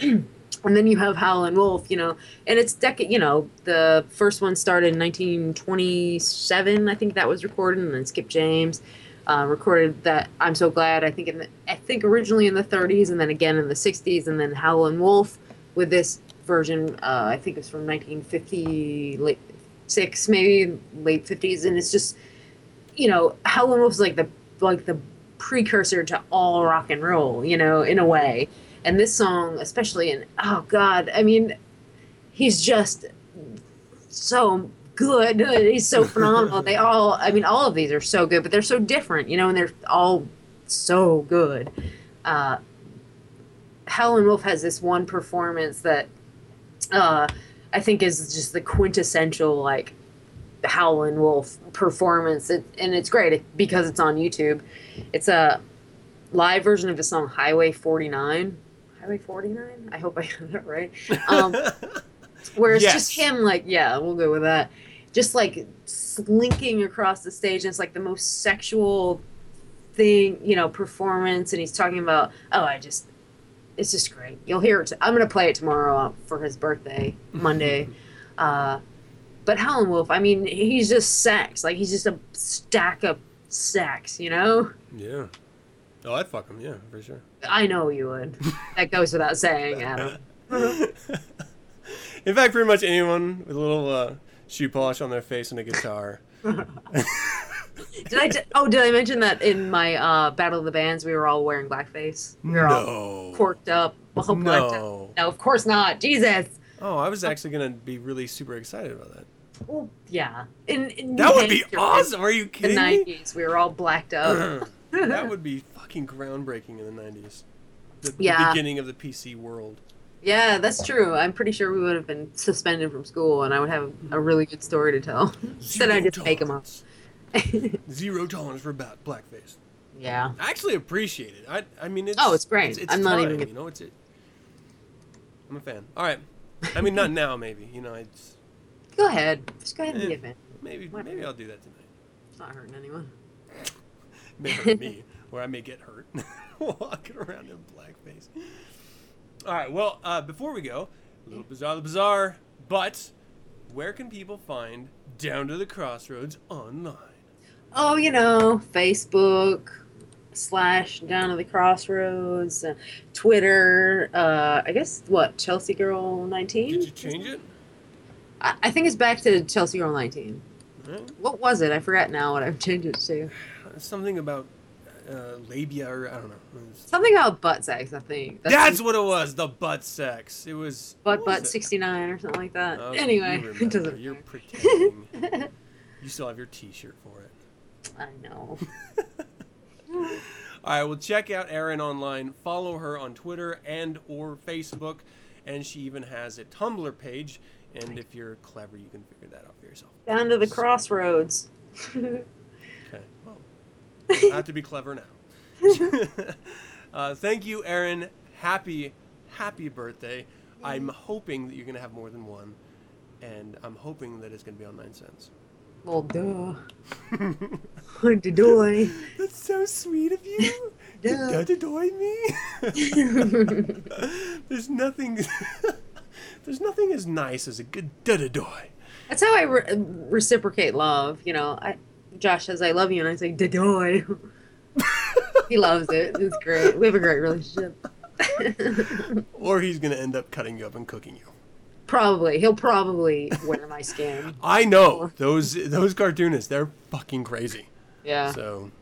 and then you have Howlin' Wolf, you know, and it's dec- you know, the first one started in 1927, I think that was recorded, and then Skip James uh, recorded that I'm so glad. I think in the, I think originally in the 30s, and then again in the 60s, and then Howlin' Wolf with this version. Uh, I think it's from 1950, late six, maybe late 50s, and it's just you know, Howlin' Wolf is like the like the precursor to all rock and roll, you know, in a way. And this song, especially and oh god, I mean, he's just so good. He's so phenomenal. they all, I mean, all of these are so good, but they're so different, you know, and they're all so good. Uh, Howlin' Wolf has this one performance that uh, I think is just the quintessential like Howlin' Wolf performance, it, and it's great because it's on YouTube. It's a live version of the song Highway 49. Highway 49? I hope I got that right. Um, where it's just him, like, yeah, we'll go with that. Just like slinking across the stage, and it's like the most sexual thing, you know, performance. And he's talking about, oh, I just, it's just great. You'll hear it. I'm going to play it tomorrow for his birthday, Monday. uh, but Howlin' Wolf, I mean, he's just sex. Like he's just a stack of sex, you know? Yeah. Oh, I'd fuck him, yeah, for sure. I know you would. that goes without saying, Adam. In fact, pretty much anyone with a little uh, shoe polish on their face and a guitar. Did I? T- oh, did I mention that in my uh, Battle of the Bands we were all wearing blackface? We were all corked up, all No. up. No, of course not. Jesus. Oh, I was actually gonna be really super excited about that. Well, yeah. In, in That would be awesome. Are you The kidding me? '90s, we were all blacked up. that would be fucking groundbreaking in the '90s. The, the beginning of the PC world. yeah, that's true. I'm pretty sure we would have been suspended from school, and I would have a really good story to tell. Instead, I Zero just make them up. Zero tolerance for blackface. yeah. I actually appreciate it. I, I mean, it's Oh, it's great. It's, it's I'm not even You know, it's it. I'm a fan. All right. I mean, not now, maybe. You know, it's Go ahead. Just go ahead and be Eh. a fan. maybe What? maybe I'll do that tonight. It's not hurting anyone. Maybe me. where I may get hurt walking around in blackface. All right. Well, uh, before we go, a little bizarre, the bizarre. But where can people find Down to the Crossroads online? Oh, you know, Facebook slash Down to the Crossroads, uh, Twitter. Uh, I guess what Chelsea Girl Did nineteen. you change it? I, I think it's back to Chelsea Girl nineteen. Right. What was it? I forgot now what I've changed it to. Something about uh, labia, or I don't know. Was- Something about butt sex. I think That's what it was. The butt sex. It was butt what was butt sixty nine or something like that. Oh, anyway, you it doesn't. You're pretending. you still have your T-shirt for it. I know. All right, well, check out Erin online. Follow her on Twitter and or Facebook, and she even has a Tumblr page. And if you're clever, you can figure that out for yourself. Down to the crossroads. Okay. Well, you have to be clever now. uh, thank you, Erin. Happy, happy birthday. I'm hoping that you're going to have more than one, and I'm hoping that it's going to be on Nine Sins. well, duh. What to do? That's so sweet of you. Duh. to annoy me. there's nothing. There's nothing as nice as a good dudadoy. That's how I re- reciprocate love. You know, I Josh says I love you, and I say dadoy. he loves it. It's great. We have a great relationship. Or he's gonna end up cutting you up and cooking you. Probably, he'll probably wear my skin. I know those those cartoonists. They're fucking crazy. Yeah. So,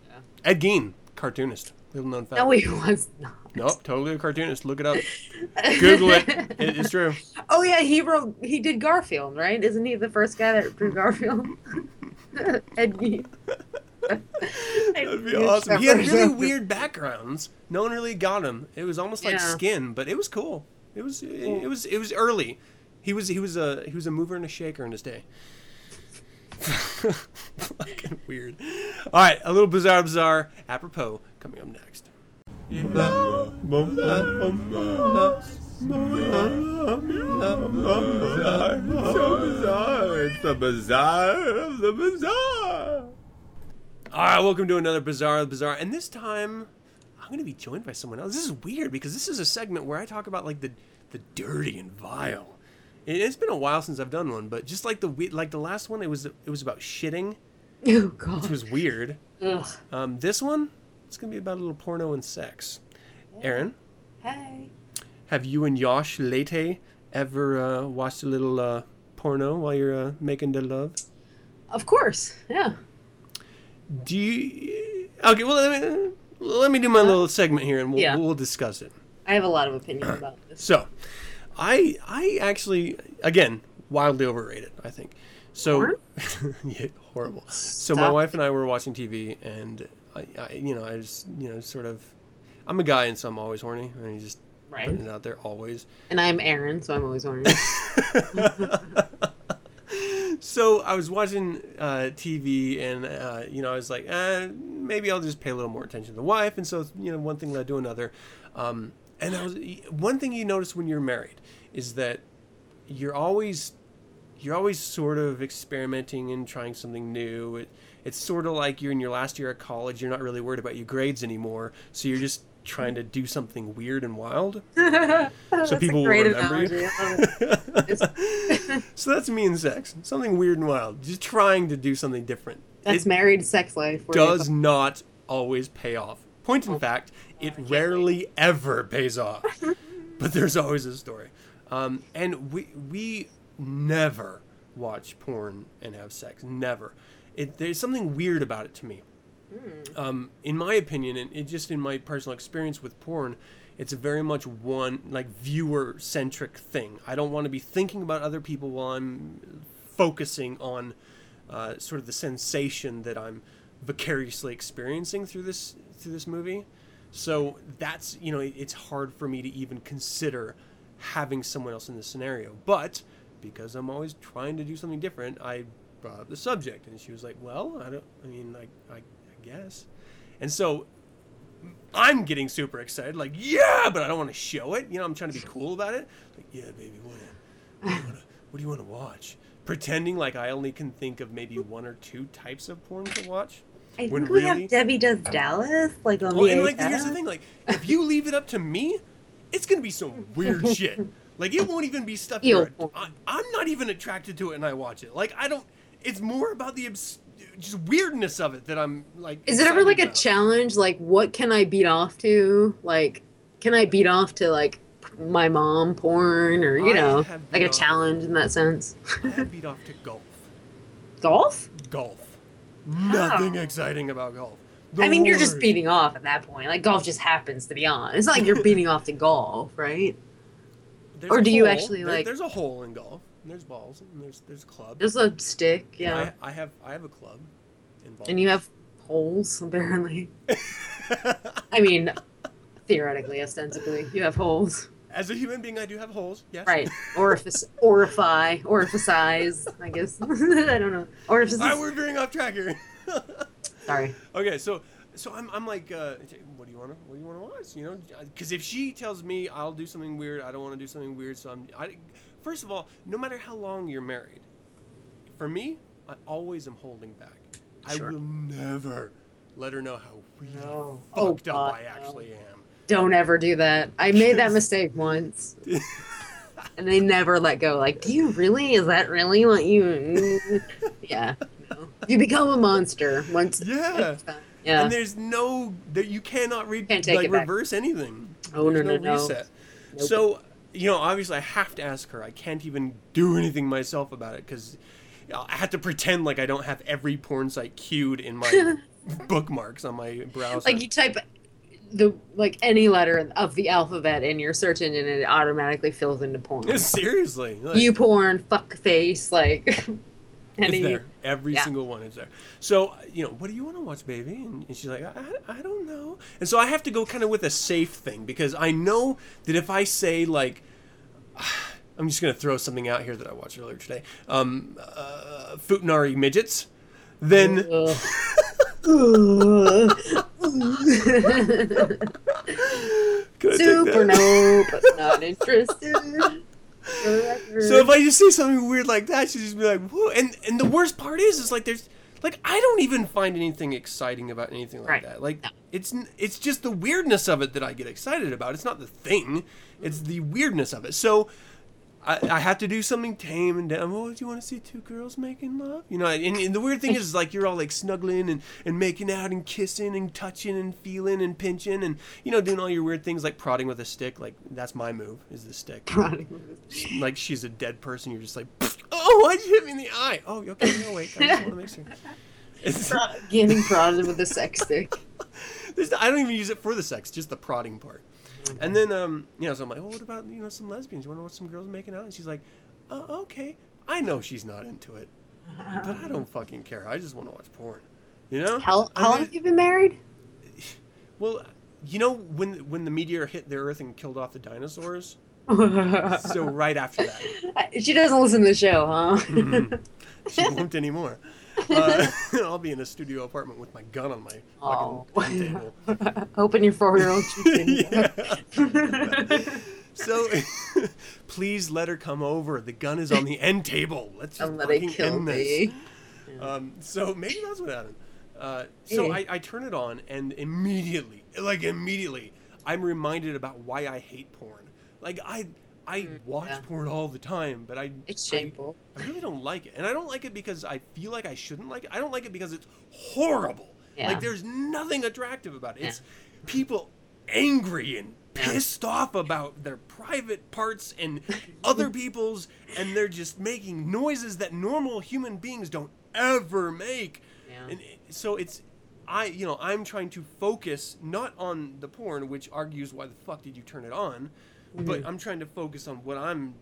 Ed Gein, cartoonist, little known fact. no, he was not. Nope, totally a cartoonist. Look it up. Google it. it. It's true. Oh yeah, he wrote. He did Garfield, right? Isn't he the first guy that drew Garfield? Ed Gein. That'd be awesome. He had really weird backgrounds. No one really got him. It was almost like Yeah. skin, but it was cool. It was it, it was it was early. He was he was a he was a mover and a shaker in his day. Fucking weird. All right, a little bizarre, bizarre. Apropos coming up next. So bizarre. It's the bazaar of the bazaar. All right, welcome to another bizarre, bizarre, and this time I'm going to be joined by someone else. This is weird because this is a segment where I talk about like the the dirty and vile. It, it's been a while since I've done one, but just like the like the last one, it was it was about shitting, Oh which was weird. Ugh. Um, this one, it's going to be about a little porno and sex. Erin, Hey. have you and Yosh Lete ever uh, watched a little uh, porno while you're uh, making the love? Of course. Yeah. Do you? Okay, well let me let me do my little segment here, and we'll Yeah. we'll discuss it. I have a lot of opinions about this. So, I I actually again wildly overrated. I think so. yeah, horrible. So my wife and I were watching TV, and I, I you know I just you know sort of I'm a guy, and so I'm always horny, and you just Right. putting it out there always. And I'm Erin, so I'm always horny. So I was watching uh, TV, and uh, you know, I was like, eh, maybe I'll just pay a little more attention to the wife. And so, you know, one thing led to another. Um, and I was one thing you notice when you're married is that you're always you're always sort of experimenting and trying something new. It, it's sort of like you're in your last year of college. You're not really worried about your grades anymore, so you're just trying to do something weird and wild. so people will remember analogy. It. So that's me and sex. Something weird and wild. Just trying to do something different. That's it married sex life. where you- does not always pay off. Point in fact, it rarely ever pays off. but there's always a story. Um, and we we never watch porn and have sex. Never. It, there's something weird about it to me. Um, in my opinion, and it just in my personal experience with porn, it's a very much one like viewer centric thing. I don't want to be thinking about other people while I'm focusing on uh, sort of the sensation that I'm vicariously experiencing through this through this movie. So that's you know it, it's hard for me to even consider having someone else in this scenario. But because I'm always trying to do something different, I brought up the subject, and she was like, "Well, I don't. I mean, like, I, I guess." And so I'm getting super excited, like, "Yeah!" But I don't want to show it. You know, I'm trying to be cool about it. Like, "Yeah, baby, what? What do you wanna- what do you want to watch?" Pretending like I only can think of maybe one or two types of porn to watch. I When think we really- have Debbie Does Dallas, like on Well, and like here's the thing, like if you leave it up to me, it's gonna be some weird shit. Like it won't even be stuff. You're. I, I'm not even attracted to it, and I watch it. Like I don't. It's more about the abs- just weirdness of it that I'm like. Is it ever like a challenge? Like, what can I beat off to? Like, can I beat off to like my mom porn, or you I know, like a challenge in that sense? I beat off to golf. Golf? Golf. Nothing exciting about golf. I mean, you're just beating off at that point. Like, golf just happens to be on. It's not like you're beating off to golf, right? There's or do you actually, There- like- There's a hole in golf. And there's balls. And there's there's club. There's a stick, yeah, I, I have I have a club. Involved. and you have holes apparently. I mean, theoretically, ostensibly, you have holes, As a human being, I do have holes. Yes. right? Orifice, orify, orificize. I guess I don't know. Orifices. Ah, we're veering off track here. Sorry. Okay, so so I'm, I'm like, uh, what do you want to what do you want to watch? You know, because if she tells me I'll do something weird, I don't want to do something weird. So I'm, I, first of all, no matter how long you're married, for me, I always am holding back. Sure. I will never let her know how really No. Oh, fucked up God, I actually am. Don't ever do that. I made that mistake once. and they never let go. Like, do you really? Is that really what you. yeah. No. You become a monster once. Yeah. Yeah. And there's no that you cannot re- Can't take like it back. reverse anything. Oh, There's no, no, no. reset. Nope. So you know, obviously, I have to ask her. I can't even do anything myself about it because I have to pretend like I don't have every porn site queued in my bookmarks on my browser. like, you type the like any letter of the alphabet in your search engine and it automatically fills into porn. Seriously, like, you porn, fuck face, like. it's any. there. Every yeah. single one is there. So you know, what do you want to watch, baby? And, and she's like, I, I don't know. And so I have to go kind of with a safe thing because I know that if I say like. I'm just gonna throw something out here that I watched earlier today. Um, uh, Futanari midgets. Then Ugh. Could Super that? nope, not interested. So if I just say something weird like that, she'd just be like, "Whoa!" And and the worst part is, is like there's like I don't even find anything exciting about anything like Right. that. Like No. it's n- it's just the weirdness of it that I get excited about. It's not the thing; it's the weirdness of it. So. I, I have to do something tame and down. Oh, do you want to see two girls making love? You know, and, and the weird thing is, like, you're all like snuggling and, and making out and kissing and touching and feeling and pinching and, you know, doing all your weird things like prodding with a stick. Like, that's my move, is the stick Prodding like she's a dead person. You're just like, oh, why'd you hit me in the eye? Oh, okay, no, wait. I just want to make sure. It's, Getting prodded with a sex stick. I don't even use it for the sex, just the prodding part. And then, um, you know, so I'm like, well, what about you know some lesbians? You want to watch some girls making out? And she's like, oh, okay. I know she's not into it, but I don't fucking care. I just want to watch porn. You know? How, how long have you been married? Well, you know when when the meteor hit the Earth and killed off the dinosaurs. so right after that. she doesn't listen to the show, huh? she won't anymore. Uh, I'll be in a studio apartment with my gun on my Oh. fucking table. Hoping your four-year-old. Yeah. So, please let her come over. The gun is on the end table. Let's just let it fucking kill end me. this. Um, so maybe that's what happened. Uh, so Yeah. I, I turn it on, and immediately, like immediately, I'm reminded about why I hate porn. Like I, I watch Mm, yeah. porn all the time, but I It's I- shameful. I really don't like it, and I don't like it because I feel like I shouldn't like it. I don't like it because it's horrible. Yeah. Like there's nothing attractive about it. Yeah. It's people angry and pissed off about their private parts and other people's, and they're just making noises that normal human beings don't ever make. Yeah. And so it's. I, you know, I'm trying to focus not on the porn, which argues why the fuck did you turn it on, Mm-hmm. but I'm trying to focus on what I'm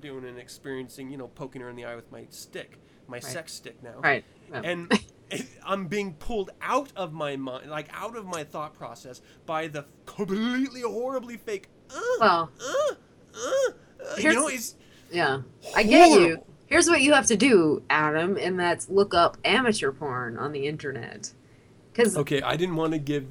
doing and experiencing. You know, poking her in the eye with my stick, my sex stick now. Right. Yeah. And I'm being pulled out of my mind, like out of my thought process, by the completely horribly fake. Uh, Well, uh, uh, uh, you know, it's yeah. I get you. Here's what you have to do, Adam, and that's look up amateur porn on the internet. Because Okay, I didn't want to give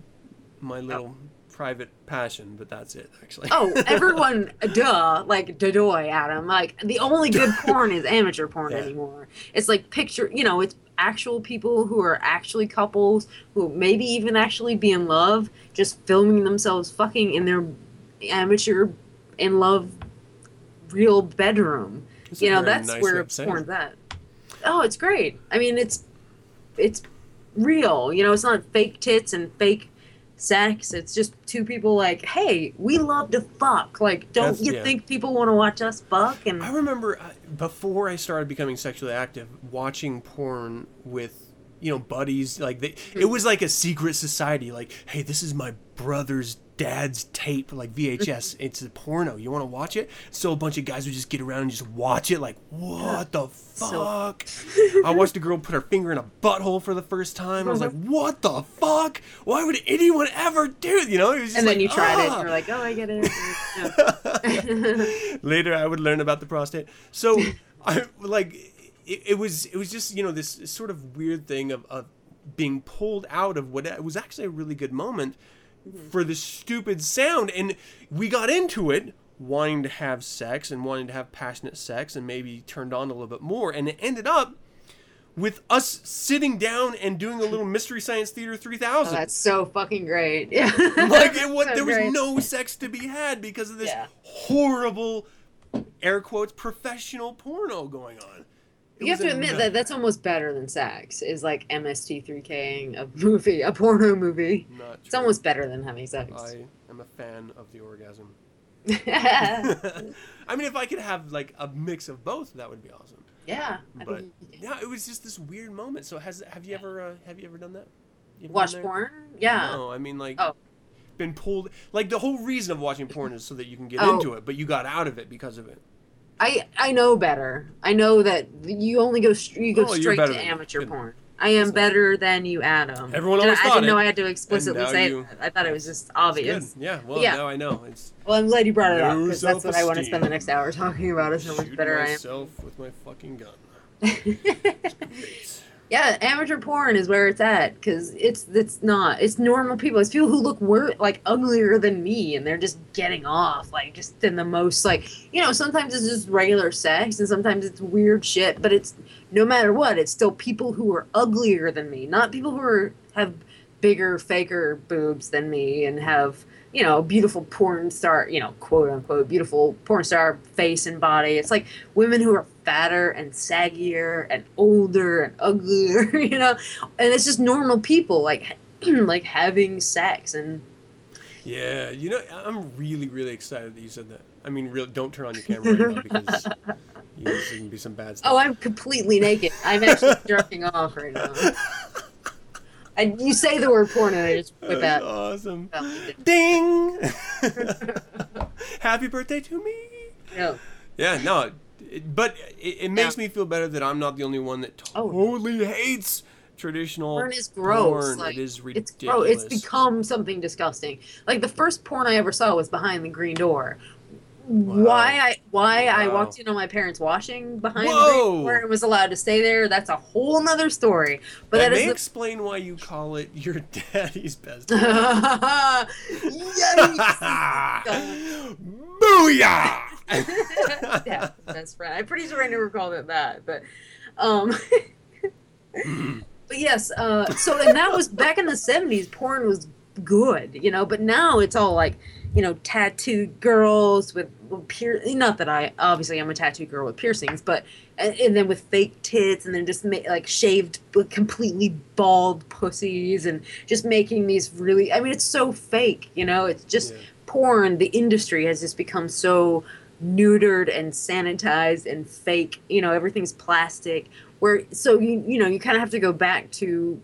my little private passion, but that's it actually. Oh, everyone, duh, like dadoy, Adam. Like the only good porn is amateur porn Yeah. anymore. It's like picture, you know, it's actual people who are actually couples who maybe even actually be in love, just filming themselves fucking in their amateur in love real bedroom. That's you know, that's nice where porn's at. Oh, it's great. I mean, it's it's real. You know, it's not fake tits and fake sex. It's just two people like, hey, we love to fuck. Like, don't That's- you yeah. think people want to watch us fuck? And I remember uh, before I started becoming sexually active, watching porn with you know buddies. Like they, it was like a secret society. Like, hey, this is my brother's dad's tape, like VHS. it's a porno. You want to watch it? So a bunch of guys would just get around and just watch it. Like, what the So- fuck? I watched a girl put her finger in a butthole for the first time. I was like, what the fuck? Why would anyone ever do? It? You know? It was just and then like, you tried it, "Ah." and you're like, oh, I get it. Later i would learn about the prostate so i like it, it was it was just you know this sort of weird thing of, of being pulled out of what it was actually a really good moment Mm-hmm. for the stupid sound and we got into it wanting to have sex and wanting to have passionate sex and maybe turned on a little bit more and it ended up with us sitting down and doing a little mystery science theater 3000 Oh, that's so fucking great. Yeah. like it, what, So there was great. no sex to be had because of this Yeah. horrible air quotes professional porno going on You have to admit that that's almost better than sex. Is like MST3King a movie, a porno movie. It's almost better than having sex. i am a fan of the orgasm i mean if i could have like a mix of both that would be awesome Yeah, but think yeah it was just this weird moment so has have you ever uh, have you ever done that watch porn. Yeah. no i mean like Oh. been pulled like the whole reason of watching porn is so that you can get Oh. into it but you got out of it because of it I I know better. I know that you only go you go Oh, straight to amateur porn. I am better than you, Adam. Everyone always I thought didn't know I had to explicitly say you- that. I thought it was just Good. obvious. yeah well Yeah. now i know it's Well, I'm glad you brought it up because that's what I want to spend the next hour talking about. Is how much better I am. myself with my fucking gun. Yeah, amateur porn is where it's at because it's it's not. It's normal people. It's people who look wor- like uglier than me, and they're just getting off like just in the most like you know. Sometimes it's just regular sex, and sometimes it's weird shit. But it's no matter what, it's still people who are uglier than me, not people who are have bigger, faker boobs than me and have you know beautiful porn star, you know quote unquote beautiful porn star face and body. It's like women who are fatter and saggier and older and uglier, you know, and it's just normal people like like having sex and Yeah, you know, I'm really, really excited that you said that. I mean, real, don't turn on your camera right now because you know, there can be some bad oh, stuff. oh, I'm completely naked. I'm actually jerking off right now. And you say the word porn and I just whip out. awesome. Oh, Ding! Happy birthday to me. no. Yeah, no, but it, it makes me feel better that I'm not the only one that Oh. totally hates traditional porn is gross. porn. Like, it is It's ridiculous. gross. It's become something disgusting. Like the first porn I ever saw was behind the green door. Why I why I walked in on my parents washing behind the Whoa. green door and was allowed to stay there, that's a whole nother story. But that that may is explain why you call it your daddy's best. the Yikes. Booyah! yeah, that's right. I'm pretty sure I never called it that, but um but yes, uh so and that was back in the 70s porn was good, you know, but now it's all like, you know, tattooed girls with, with pier not that I obviously I'm a tattooed girl with piercings, but and, and then with fake tits and then just ma- like shaved completely bald pussies and just making these really I mean it's so fake, you know, it's just Yeah. porn, the industry has just become so neutered and sanitized and fake. You know, everything's plastic. Where so you you know you kind of have to go back to,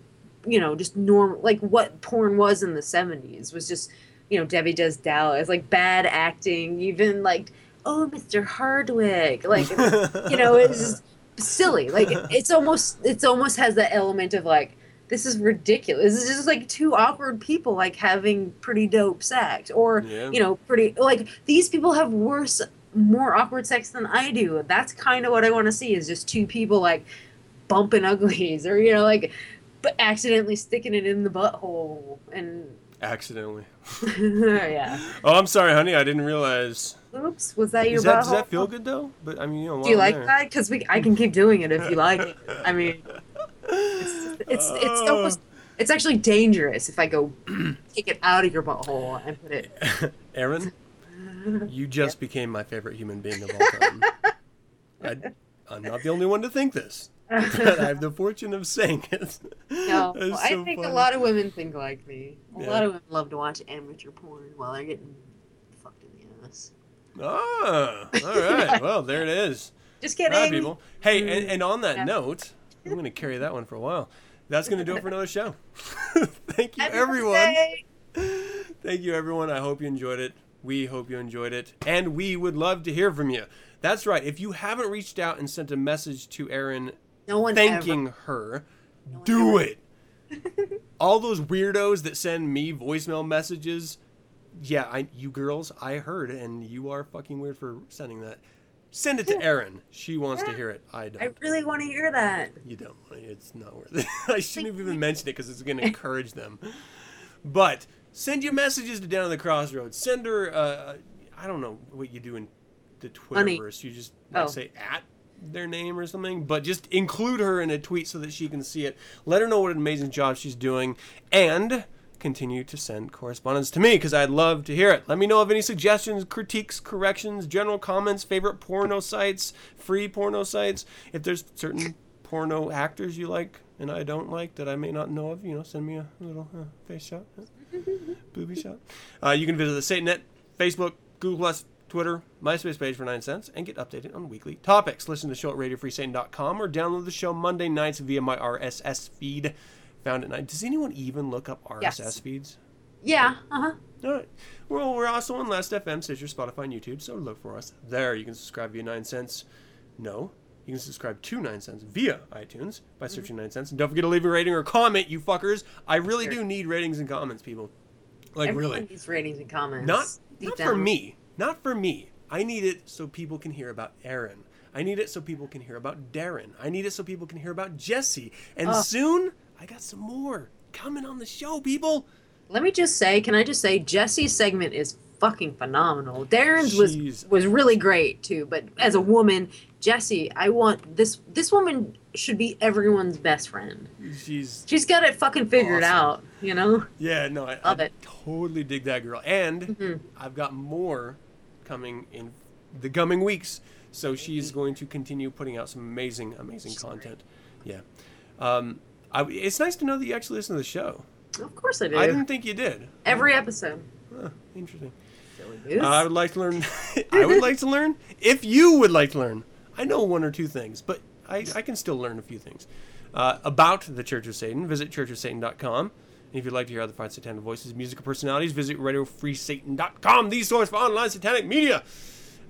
you know, just normal like what porn was in the seventies was just you know Debbie Does Dallas like bad acting, even like oh Mr. Hardwick, like you know it's just silly. Like it's almost it's almost has that element of like this is ridiculous. This is just like two awkward people like having pretty dope sex or Yeah. you know pretty like these people have worse more awkward sex than I do. That's kind of what I want to see is just two people like bumping uglies or you know like but accidentally sticking it in the butthole and Accidentally. yeah. Oh, I'm sorry, honey. I didn't realize. Oops. Was that your Is that, does that feel good though? But I mean, you know, Do you I'm like there- that? Because we, I can keep doing it if you like it. I mean, it's it's it's almost it's actually dangerous if I go take it out of your butthole and put it. Erin, you just became my favorite human being of all time. I, I'm not the only one to think this. I have the fortune of saying it. No, That's I think funny. a lot of women think like me. A Yeah. lot of women love to watch amateur porn while they're getting fucked in the ass. Ah, all right. Well, there it is. Just kidding. right, people. Hey, and, and on that Yeah. note, I'm going to carry that one for a while. That's going to do it for another show. Thank you, Happy everyone. Thank you, everyone. I hope you enjoyed it. We hope you enjoyed it. And we would love to hear from you. That's right. If you haven't reached out and sent a message to Erin No one thanking ever. her, do it. All those weirdos that send me voicemail messages, yeah, I, you girls, I heard, and you are fucking weird for sending that. Send it to Erin. She wants to hear it. I don't. I really want to hear that. You don't. It's not worth it. I shouldn't have even mentioned it because it's going to encourage them. But send your messages to Down at the Crossroads. Send her. Uh, I don't know what you do in the. Twitterverse. You just like, Oh. say at their name or something, but just include her in a tweet so that she can see it. Let her know what an amazing job she's doing, and continue to send correspondence to me because I'd love to hear it. Let me know of any suggestions, critiques, corrections, general comments, favorite porno sites, free porno sites. If there's certain porno actors you like and I don't like that I may not know of, you know, send me a little uh, face shot, uh, booby shot. Uh, you can visit the Satanet, Facebook, Google Plus, Twitter, MySpace page for Nine Sins and get updated on weekly topics. Listen to the show at RadioFreeSatan.com or download the show Monday nights via my RSS feed found at night. Does anyone even look up RSS Yes. feeds? Yeah. Uh huh. All right. Well, we're also on Last FM, Stitcher, Spotify, and YouTube, so look for us there. You can subscribe via Nine Sins. No. You can subscribe to Nine Sins via iTunes by searching Nine Sins. And don't forget to leave a rating or comment, you fuckers. I really do need ratings and comments, people. Like, Everyone really. needs ratings and comments. Not, not for me. Not for me. I need it so people can hear about Erin. I need it so people can hear about Darren. I need it so people can hear about Jesse. And Oh. soon, I got some more coming on the show, people. Let me just say, can I just say, Jesse's segment is fucking phenomenal. Darren's Jeez. was was really great too. But as a woman, Jesse, I want this. This woman should be everyone's best friend. She's She's got it fucking figured Awesome. out. You know. Yeah, no, I, Love I it. totally dig that girl. And Mhm. I've got more coming in the coming weeks. So she's going to continue putting out some amazing, amazing content. Yeah. Um, I, it's nice to know that you actually listen to the show. Of course I do. I didn't think you did. Every episode. Huh, interesting. I would like to learn. I would like to learn. If you would like to learn, I know one or two things, but I, I can still learn a few things uh, about the Church of Satan. Visit churchofsatan.com. And if you'd like to hear other fine satanic voices, musical personalities, visit radiofreesatan.com, the source for online satanic media.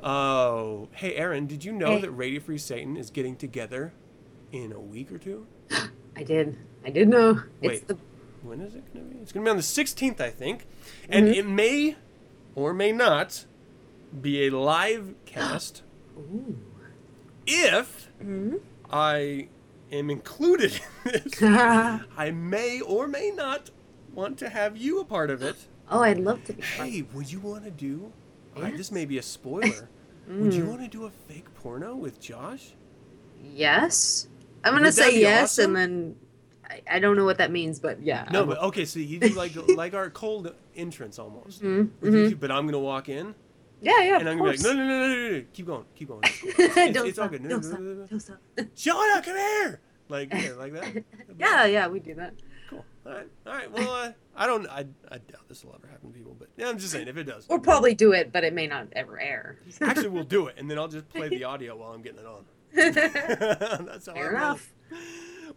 Oh, hey, Erin, did you know Hey. that Radio Free Satan is getting together in a week or two? I did. I did know. Wait. It's the When is it going to be? It's going to be on the 16th, I think. And mm-hmm. it may or may not be a live cast if mm-hmm. I am included in this. I may or may not want to have you a part of it. Oh, I'd love to be. Hey, would you want to do? I, this may be a spoiler. Would you want to do a fake porno with Josh? Yes. I'm gonna say yes, awesome? and then I, I don't know what that means, but yeah. No, I'm- but okay, so you do like like our cold entrance almost. Mhm, Would you- But I'm gonna walk in yeah, yeah. and of I'm gonna be like, course. no, no, no, no, no, no, keep going, keep going. It's, don't it's all stop, good. No, Don't no, stop. no, no, no. Don't stop. Shut up, come here. Like, yeah, like that. Yeah, yeah, we do that. Cool. All right. All right. Well, uh, I don't. I, I doubt this will ever happen to people, but yeah, I'm just saying if it does. We'll probably do it, but it may not ever air. Actually, we'll do it, and then I'll just play the audio while I'm getting it on. That's how Fair I roll. enough.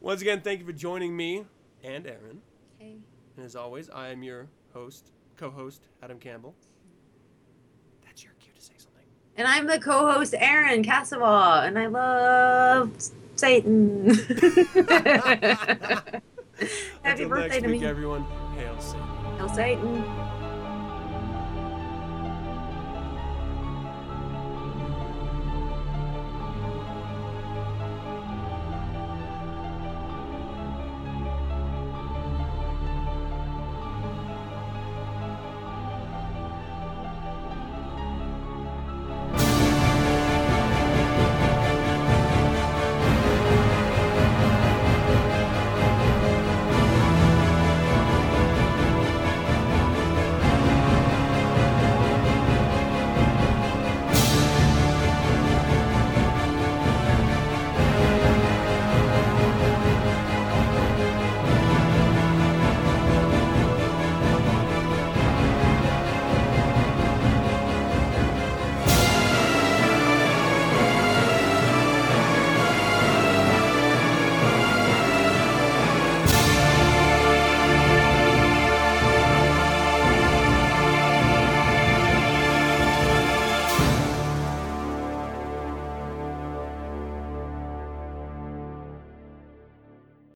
Once again, thank you for joining me and Erin. Okay. And as always, I am your host, co-host, Adam Campbell. That's your cue to say something. And I'm the co-host Erin Casava, and I love Satan. Happy Until birthday next to week, me. everyone. Hail Satan. Hail Satan.